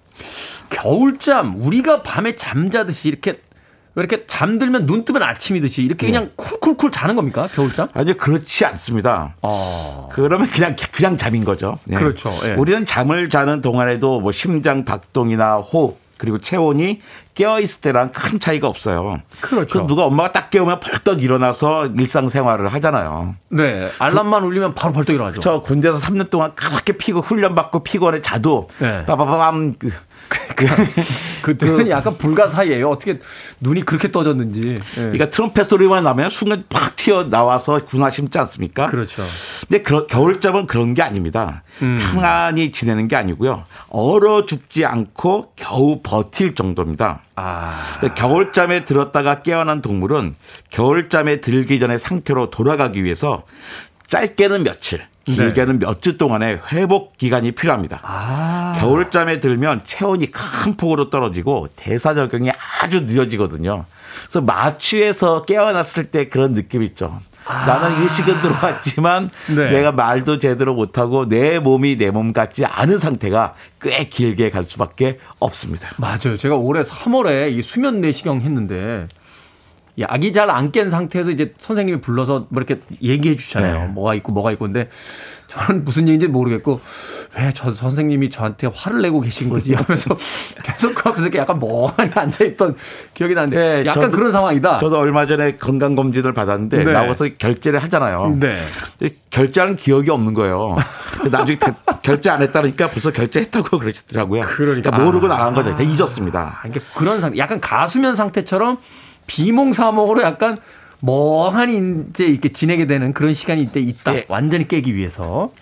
겨울잠 우리가 밤에 잠자듯이 이렇게 왜 이렇게 잠들면 눈 뜨면 아침이듯이 이렇게 그냥 쿨쿨쿨 자는 겁니까? 겨울잠? 아니 그렇지 않습니다. 어. 그러면 그냥 그냥 잠인 거죠. 네. 그렇죠. 예. 우리는 잠을 자는 동안에도 뭐 심장 박동이나 호흡 그리고 체온이 깨어 있을 때랑 큰 차이가 없어요. 그렇죠. 그 누가 엄마가 딱 깨우면 벌떡 일어나서 일상생활을 하잖아요. 네. 알람만 울리면 바로 벌떡 일어나죠. 저 군대에서 3년 동안 그렇게 피고 훈련 받고 피곤해 자도 네. 빠바밤 그, *laughs* 그때는 약간 불가사의예요. 어떻게 눈이 그렇게 떠졌는지. 예. 그러니까 트럼펫 소리만 나면 순간 팍 튀어 나와서 군화 심지 않습니까? 그렇죠. 근데 그, 겨울잠은 그런 게 아닙니다. 음. 평안히 지내는 게 아니고요. 얼어 죽지 않고 겨우 버틸 정도입니다. 아. 겨울잠에 들었다가 깨어난 동물은 겨울잠에 들기 전의 상태로 돌아가기 위해서 짧게는 며칠, 길게는 몇주 동안의 회복 기간이 필요합니다. 아. 겨울잠에 들면 체온이 큰 폭으로 떨어지고 대사 적용이 아주 느려지거든요. 그래서 마취해서 깨어났을 때 그런 느낌 있죠. 나는 의식은 들어왔지만 아. *laughs* 네. 내가 말도 제대로 못하고 내 몸이 내 몸 같지 않은 상태가 꽤 길게 갈 수밖에 없습니다. 맞아요. 제가 올해 3월에 이 수면 내시경 했는데 이 아기 잘안 깬 상태에서 이제 선생님이 불러서 뭐 이렇게 얘기해 주잖아요. 네. 뭐가 있고 뭐가 있고 근데 저는 무슨 얘기인지 모르겠고 왜 저 선생님이 저한테 화를 내고 계신 거지 하면서 *laughs* 계속 그 앞에서 이렇게 약간 멍하니 앉아 있던 기억이 나는데 네, 약간 저도- 그런 상황이다. 저도 얼마 전에 건강 검진을 받았는데 네. 나와서 결제를 하잖아요. 네. 결제하는 기억이 없는 거예요. 나중에 대- *laughs* 결제 안 했다니까 벌써 결제했다고 그러시더라고요. 그러니까. 모르고 아. 나간 거죠. 다 잊었습니다. 아, 이게 그런 상태, 약간 가수면 상태처럼 비몽사몽으로 약간 멍하니 이제 이렇게 지내게 되는 그런 시간이 이때 있다. 예. 완전히 깨기 위해서.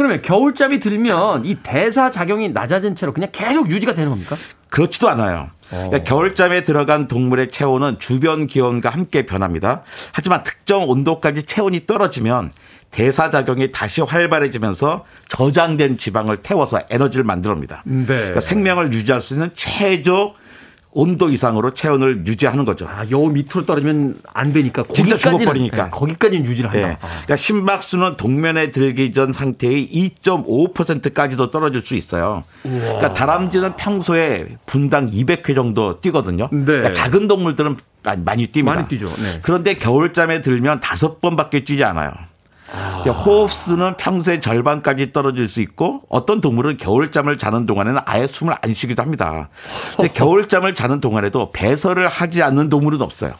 그러면 겨울잠이 들면 이 대사 작용이 낮아진 채로 그냥 계속 유지가 되는 겁니까? 그렇지도 않아요. 그러니까 겨울잠에 들어간 동물의 체온은 주변 기온과 함께 변합니다. 하지만 특정 온도까지 체온이 떨어지면 대사작용이 다시 활발해지면서 저장된 지방을 태워서 에너지를 만들어냅니다. 네. 그러니까 생명을 유지할 수 있는 최저 온도 이상으로 체온을 유지하는 거죠. 아, 요 밑으로 떨어지면 안 되니까 진짜 죽어버리니까. 네, 거기까지는 유지를 한다. 예. 그러니까 심박수는 동면에 들기 전 상태의 2.5%까지도 떨어질 수 있어요. 그러니까 다람쥐는 평소에 분당 200회 정도 뛰거든요. 네. 그러니까 작은 동물들은 많이- 많이 뜁니다. 많이 뛰죠. 네. 그런데 겨울잠에 들면 다섯 번밖에 뛰지 않아요. 그러니까 호흡수는 평소의 절반까지 떨어질 수 있고 어떤 동물은 겨울잠을 자는 동안에는 아예 숨을 안 쉬기도 합니다. 근데 겨울잠을 자는 동안에도 배설을 하지 않는 동물은 없어요.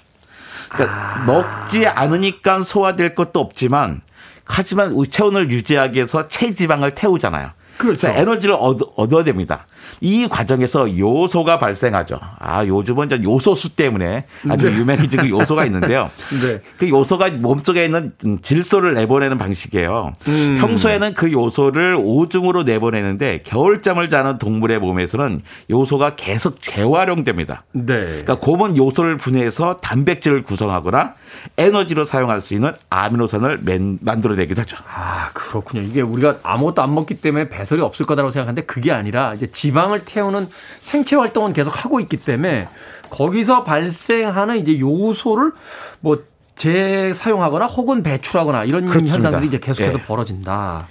그러니까 먹지 않으니까 소화될 것도 없지만 하지만 체온을 유지하기 위해서 체지방을 태우잖아요. 그렇죠. 에너지를 얻, 얻어야 됩니다. 이 과정에서 요소가 발생하죠. 아, 요즘은 이제 요소수 때문에 아주 유명해진 그 요소가 있는데요. *laughs* 네. 그 요소가 몸속에 있는 질소를 내보내는 방식이에요. 음. 평소에는 그 요소를 오줌으로 내보내는데 겨울잠을 자는 동물의 몸에서는 요소가 계속 재활용됩니다. 네. 그러니까 곰은 요소를 분해해서 단백질을 구성하거나 에너지로 사용할 수 있는 아미노산을 맨- 만들어내기도 하죠. 아, 그렇군요. 이게 우리가 아무것도 안 먹기 때문에 배 설이 없을 거다라고 생각하는데 그게 아니라 이제 지방을 태우는 생체 활동은 계속 하고 있기 때문에 거기서 발생하는 이제 요소를 뭐 재사용하거나 혹은 배출하거나 이런 그렇습니다. 현상들이 이제 계속해서 예. 벌어진다.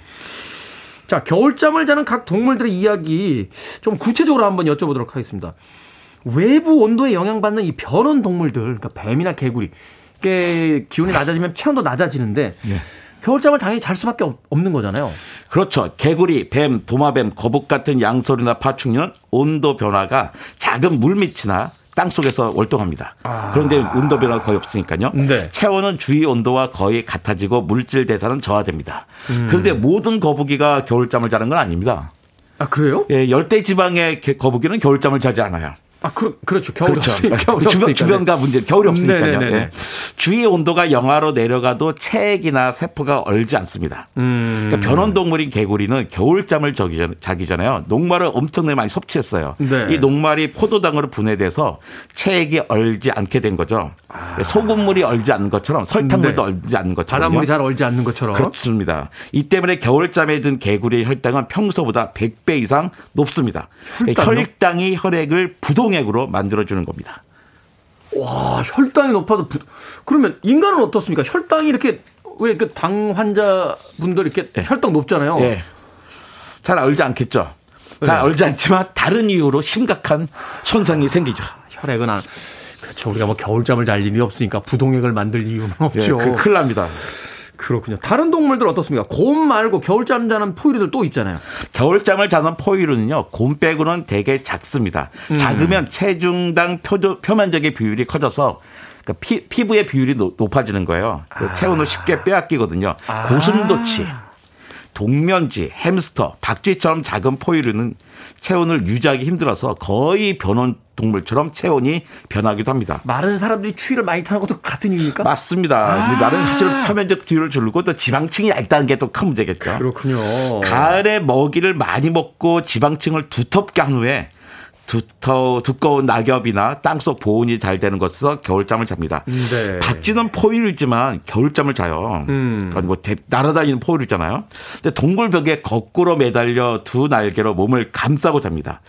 자, 겨울잠을 자는 각 동물들의 이야기 좀 구체적으로 한번 여쭤보도록 하겠습니다. 외부 온도에 영향받는 이 변온 동물들, 그러니까 뱀이나 개구리, 이게 기온이 낮아지면 체온도 낮아지는데 예. 겨울잠을 당연히 잘 수밖에 없- 없는 거잖아요. 그렇죠. 개구리, 뱀, 도마뱀, 거북 같은 양서류나 파충류는 온도 변화가 작은 물밑이나 땅 속에서 월동합니다. 그런데 온도 변화가 거의 없으니까요. 네. 체온은 주위 온도와 거의 같아지고 물질 대사는 저하됩니다. 그런데 모든 거북이가 겨울잠을 자는 건 아닙니다. 아 그래요? 예, 열대 지방의 개- 거북이는 겨울잠을 자지 않아요. 아 그, 그렇죠. 겨울이 그렇죠. 없으니까. 겨울이 주변. 주변과 문제, 겨울이 없으니까요. 네네네네. 예. 주위 온도가 영하로 내려가도 체액이나 세포가 얼지 않습니다. 음. 그러니까 변온동물인 개구리는 겨울잠을 자기, 전, 자기 전에요. 녹말을 엄청나게 많이 섭취했어요. 네. 이 녹말이 포도당으로 분해돼서 체액이 얼지 않게 된 거죠. 소금물이 얼지 않는 것처럼 설탕물도 아. 네. 얼지 않는 것처럼. 바닷물이 잘 얼지 않는 것처럼. 그렇습니다. 이 때문에 겨울잠에 든 개구리의 혈당은 평소보다 100배 이상 높습니다. 혈당이요? 혈당이 혈액을 부동액으로 만들어주는 겁니다. 와 혈당이 높아서 부... 그러면 인간은 어떻습니까? 혈당이 이렇게 왜 그 당 환자 분들 이렇게 혈당 높잖아요. 예. 잘 얼지 않겠죠. 잘 네. 얼지 않지만 다른 이유로 심각한 손상이 생기죠. 혈액은 안. 그렇죠. 우리가 뭐 겨울잠을 잘 일이 없으니까 부동액을 만들 이유는 예, 없죠. 그, 큰일 납니다. 그렇군요. 다른 동물들 어떻습니까? 곰 말고 겨울잠 자는 포유류들 또 있잖아요. 겨울잠을 자는 포유류는요, 곰 빼고는 되게 작습니다. 작으면 체중당 표, 표면적의 비율이 커져서 그러니까 피, 피부의 비율이 노- 높아지는 거예요. 그 체온을 쉽게 빼앗기거든요. 고슴도치, 동면쥐, 햄스터, 박쥐처럼 작은 포유류는 체온을 유지하기 힘들어서 거의 변온 동물처럼 체온이 변하기도 합니다. 마른 사람들이 추위를 많이 타는 것도 같은 이유입니까? 맞습니다. 근데 나는 사실 표면적 비율을 줄고 또 지방층이 얇다는 게 또 큰 문제겠죠. 그렇군요. 가을에 먹이를 많이 먹고 지방층을 두텁게 한 후에 두터, 두꺼운 낙엽이나 땅속 보온이 잘 되는 곳에서 겨울잠을 잡니다. 네. 박쥐는 포유류지만 겨울잠을 자요. 그러니까 뭐 대- 날아다니는 포유류잖아요. 근데 동굴 벽에 거꾸로 매달려 두 날개로 몸을 감싸고 잡니다.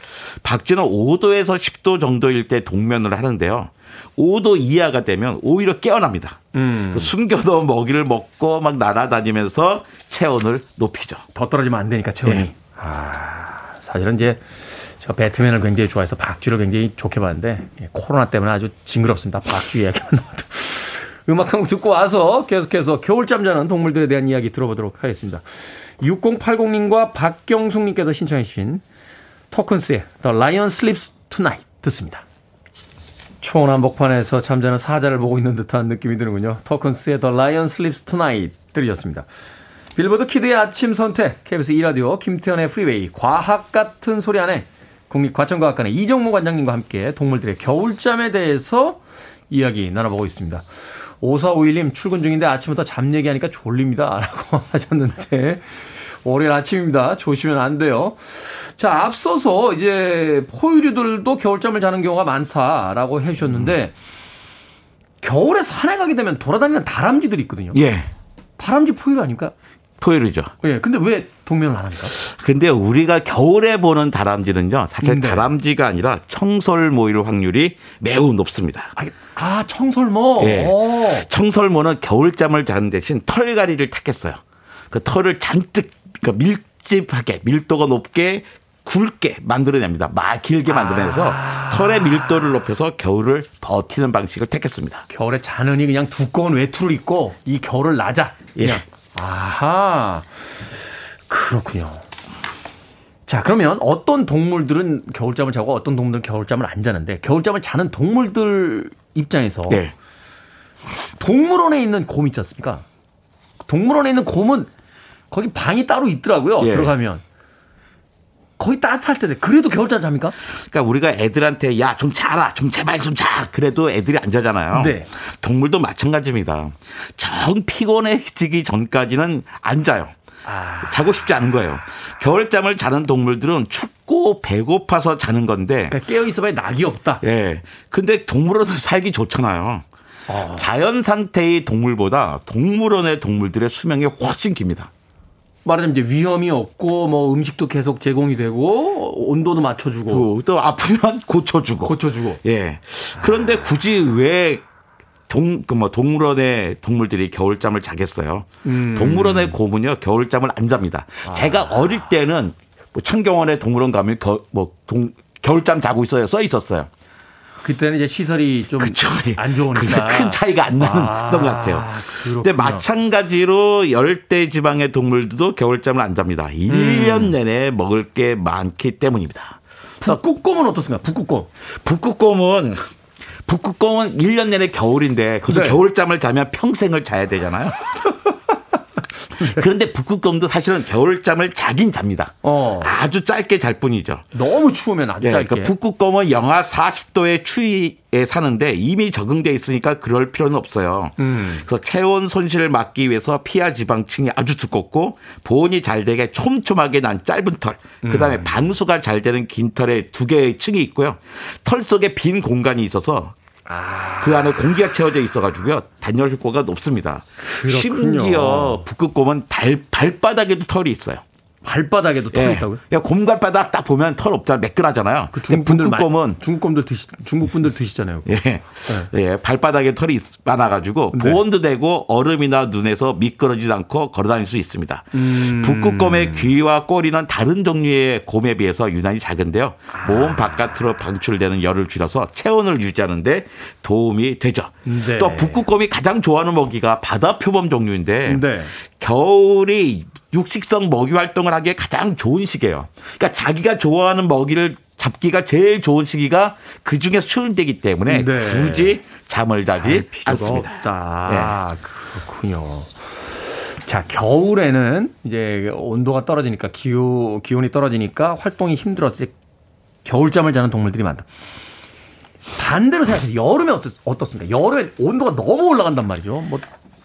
박쥐는 5도에서 10도 정도일 때 동면을 하는데요. 5도 이하가 되면 오히려 깨어납니다. 음. 숨겨놓은 먹이를 먹고 막 날아다니면서 체온을 높이죠. 더 떨어지면 안 되니까 체온이. 네. 아, 사실은 이제 저 배트맨을 굉장히 좋아해서 박쥐를 굉장히 좋게 봤는데 예, 코로나 때문에 아주 징그럽습니다. 박쥐 이야기만 *laughs* 나와도. 음악 한 곡 듣고 와서 계속해서 겨울잠 자는 동물들에 대한 이야기 들어보도록 하겠습니다. 6080님과 박경숙님께서 신청해 주신 토큰스의 The Lion Sleeps Tonight 듣습니다. 초원 한 복판에서 잠자는 사자를 보고 있는 듯한 느낌이 드는군요. 토큰스의 The Lion Sleeps Tonight 들으셨습니다. 빌보드 키드의 아침 선택, KBS 2라디오, 김태훈의 프리웨이, 과학 같은 소리 안에 국립과천과학관의 이정모 관장님과 함께 동물들의 겨울잠에 대해서 이야기 나눠보고 있습니다. 5451님 출근 중인데 아침부터 잠 얘기하니까 졸립니다. *laughs* 라고 하셨는데, 월요일 아침입니다. 조시면 안 돼요. 자, 앞서서 이제 포유류들도 겨울잠을 자는 경우가 많다라고 해주셨는데, 겨울에 산에 가게 되면 돌아다니는 다람쥐들이 있거든요. 예. 다람쥐 포유류 아닙니까? 포유류죠. 예, 근데 왜 동면을 안 합니까? 근데 우리가 겨울에 보는 다람쥐는요, 사실 네. 다람쥐가 아니라 청설모일 확률이 매우 높습니다. 아, 아 청설모. 예. 오. 청설모는 겨울잠을 자는 대신 털가리를 탔겠어요. 그 털을 잔뜩, 그러니까 밀집하게, 밀도가 높게, 굵게 만들어냅니다. 막 길게 만들어내서 털의 밀도를 높여서 겨울을 버티는 방식을 택했습니다. 겨울에 자느니 그냥 두꺼운 외투를 입고 이 겨울을 나자. 그냥. 예. 아하. 그렇군요. 자, 그러면 어떤 동물들은 겨울잠을 자고 어떤 동물들은 겨울잠을 안 자는데 겨울잠을 자는 동물들 입장에서 네. 동물원에 있는 곰 있지 않습니까? 동물원에 있는 곰은 거기 방이 따로 있더라고요. 예. 들어가면. 거의 따뜻할 텐데 그래도 겨울잠 잡니까? 그러니까 우리가 애들한테 야 좀 자라 좀 제발 좀 자 그래도 애들이 안 자잖아요. 네. 동물도 마찬가지입니다. 정 피곤해지기 전까지는 안 자요. 아. 자고 싶지 않은 거예요. 겨울잠을 자는 동물들은 춥고 배고파서 자는 건데 그러니까 깨어 있어봐야 낙이 없다. 예. 근데 동물원은 살기 좋잖아요. 어. 자연 상태의 동물보다 동물원의 동물들의 수명이 훨씬 깁니다. 말하자면 이제 위험이 없고 뭐 음식도 계속 제공이 되고 온도도 맞춰주고 그, 또 아프면 *laughs* 고쳐주고. 고쳐주고. 예. 그런데 굳이 왜 동, 그 뭐, 동물원의 동물들이 겨울잠을 자겠어요? 음. 동물원의 곰은요, 겨울잠을 안 잡니다. 아. 제가 어릴 때는 뭐 창경원의 동물원 가면 겨, 뭐, 동, 겨울잠 자고 있어요. 써 있었어요. 그때는 이제 시설이 좀. 안 좋으니까 큰 차이가 안 나는 아, 것 같아요. 그렇군요. 근데 마찬가지로 열대 지방의 동물들도 겨울잠을 안 잡니다. 1년 음. 내내 먹을 게 많기 때문입니다. 북극곰은 어떻습니까? 북극곰. 북극곰은 북극곰은 1년 내내 겨울인데 거기서 네. 겨울잠을 자면 평생을 자야 되잖아요. *laughs* *laughs* 그런데 북극곰도 사실은 겨울잠을 자긴 잡니다. 어. 아주 짧게 잘 뿐이죠. 너무 추우면 아주 예, 짧게. 그러니까 북극곰은 영하 40도의 추위에 사는데 이미 적응돼 있으니까 그럴 필요는 없어요. 음. 그래서 체온 손실을 막기 위해서 피하 지방층이 아주 두껍고 보온이 잘 되게 촘촘하게 난 짧은 털, 그다음에 음. 방수가 잘 되는 긴 털에 두 개의 층이 있고요. 털 속에 빈 공간이 있어서 아. 그 안에 공기가 채워져 있어가지고요 단열 효과가 높습니다. 그렇군요. 심지어 북극곰은 발 발바닥에도 털이 있어요. 발바닥에도 털이 있다고요? 야, 곰발바닥 딱 보면 털 없잖아. 매끈하잖아요. 그 중국 분들 많이- 북극곰은 중국 분들 드시 중국 분들 드시잖아요. 예. 예, 발바닥에 털이 있- 많아 가지고 네. 보온도 되고 얼음이나 눈에서 미끄러지지 않고 걸어 다닐 수 있습니다. 음. 북극곰의 귀와 꼬리는 다른 종류의 곰에 비해서 유난히 작은데요. 몸 바깥으로 방출되는 열을 줄여서 체온을 유지하는 데 도움이 되죠. 네. 또 북극곰이 가장 좋아하는 먹이가 바다 표범 종류인데 네. 겨울이 육식성 먹이 활동을 하기에 가장 좋은 시기예요. 그러니까 자기가 좋아하는 먹이를 잡기가 제일 좋은 시기가 그 중에 수혈되기 때문에 네. 굳이 잠을 자지 않습니다. 없다. 그렇군요. 자, 겨울에는 이제 온도가 떨어지니까 기후, 기온이 떨어지니까 활동이 힘들어서 겨울잠을 자는 동물들이 많다. 반대로 생각해서 여름에 어떻, 어떻습니까? 여름에 온도가 너무 올라간단 말이죠. 뭐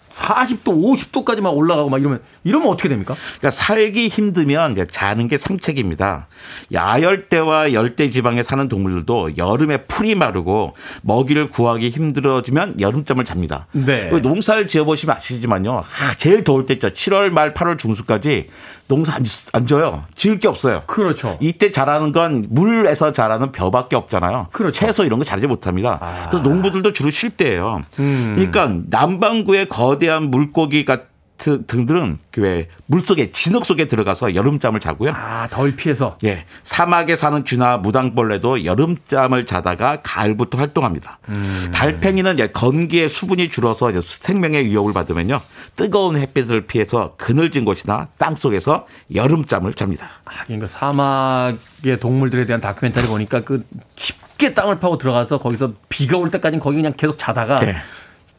40도, 50도까지만 올라가고 막 이러면 이러면 어떻게 됩니까? 그러니까 살기 힘들면 이제 자는 게 상책입니다. 야열대와 열대 지방에 사는 동물들도 여름에 풀이 마르고 먹이를 구하기 힘들어지면 여름잠을 잡니다. 네. 그 농사를 지어 보시면 아시지만요. 아, 제일 더울 때 있죠. 7월 말 8월 중순까지 농사 안, 짓- 안 져요. 지을 게 없어요. 그렇죠. 이때 자라는 건 물에서 자라는 벼밖에 없잖아요. 그렇죠. 채소 이런 거 자라지 못합니다. 그래서 농부들도 주로 쉴 때예요. 그러니까 남반구의 거대한 물고기 같은 등들은 그왜 물속에 진흙 속에 들어가서 여름잠을 자고요. 아, 덜 피해서. 예, 사막에 사는 쥐나 무당벌레도 여름잠을 자다가 가을부터 활동합니다. 달팽이는 이제 건기에 수분이 줄어서 이제 생명의 위협을 받으면요 뜨거운 햇빛을 피해서 그늘진 곳이나 땅 속에서 여름잠을 잡니다. 하긴 그 사막의 동물들에 대한 다큐멘터리 보니까 그 깊게 땅을 파고 들어가서 거기서 비가 올 때까지는 거기 그냥 계속 자다가 네.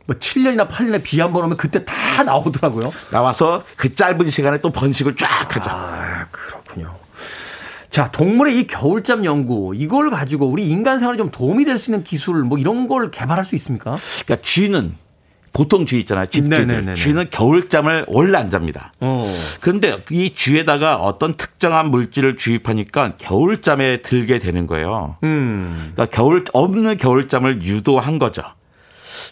뭐 7년이나 8년에 비 한 번 오면 그때 다 나오더라고요. 나와서 그 짧은 시간에 또 번식을 쫙 하죠. 아, 그렇군요. 자, 동물의 이 겨울잠 연구 이걸 가지고 우리 인간 생활에 좀 도움이 될 수 있는 기술 뭐 이런 걸 개발할 수 있습니까? 그러니까 쥐는 보통 쥐 있잖아요. 집쥐들. 네네네네. 쥐는 겨울잠을 원래 안 잡니다. 어. 그런데 이 쥐에다가 어떤 특정한 물질을 주입하니까 겨울잠에 들게 되는 거예요. 음. 그러니까 겨울 없는 겨울잠을 유도한 거죠.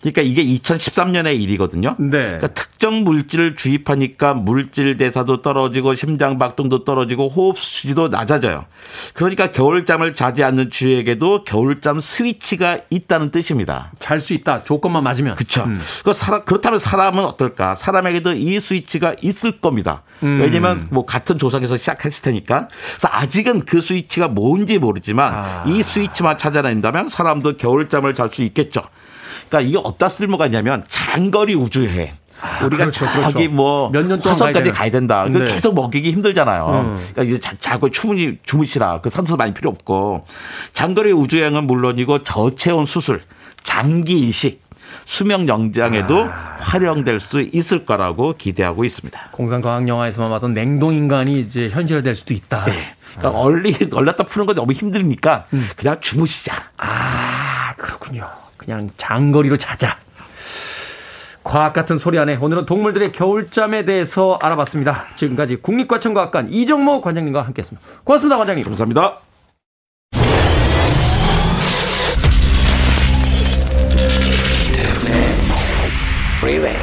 그러니까 이게 2013년의 일이거든요. 네. 그러니까 특정 물질을 주입하니까 물질 대사도 떨어지고 심장 박동도 떨어지고 호흡 수치도 낮아져요. 그러니까 겨울잠을 자지 않는 쥐에게도 겨울잠 스위치가 있다는 뜻입니다. 잘 수 있다. 조건만 맞으면. 그렇죠. 음. 그 그렇다면 사람은 어떨까? 사람에게도 이 스위치가 있을 겁니다. 음. 왜냐면 뭐 같은 조상에서 시작했을 테니까. 그래서 아직은 그 스위치가 뭔지 모르지만 아. 이 스위치만 찾아낸다면 사람도 겨울잠을 잘 수 있겠죠. 그러니까 이게 어디다 쓸모가 있냐면 장거리 우주여행. 우리가 그렇죠, 그렇죠. 저기 뭐 몇년 동안 화성까지 가야 된다. 그 네. 계속 먹이기 힘들잖아요. 음. 그러니까 이제 자, 자고 충분히 주무시라. 그 산소 많이 필요 없고 장거리 우주여행은 물론이고 저체온 수술, 장기 이식, 수명 연장에도 아. 활용될 수 있을 거라고 기대하고 있습니다. 공상 과학 영화에서만 봤던 냉동 인간이 이제 현실화될 수도 있다. 그러니까 얼리 얼렸다 푸는 건 너무 힘드니까 음. 그냥 주무시자. 아, 그렇군요. 그냥 장거리로 자자. 과학 같은 소리 안에 오늘은 동물들의 겨울잠에 대해서 알아봤습니다. 지금까지 국립과천과학관 이정모 관장님과 함께했습니다. 고맙습니다, 관장님. 감사합니다. Freeway.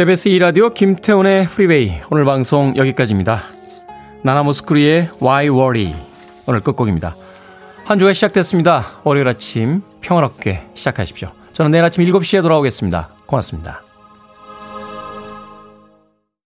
KBS 2라디오 김태훈의 프리웨이 오늘 방송 여기까지입니다. 나나모스크리의 Why Worry 오늘 끝곡입니다. 한 주가 시작됐습니다. 월요일 아침 평화롭게 시작하십시오. 저는 내일 아침 7시에 돌아오겠습니다. 고맙습니다.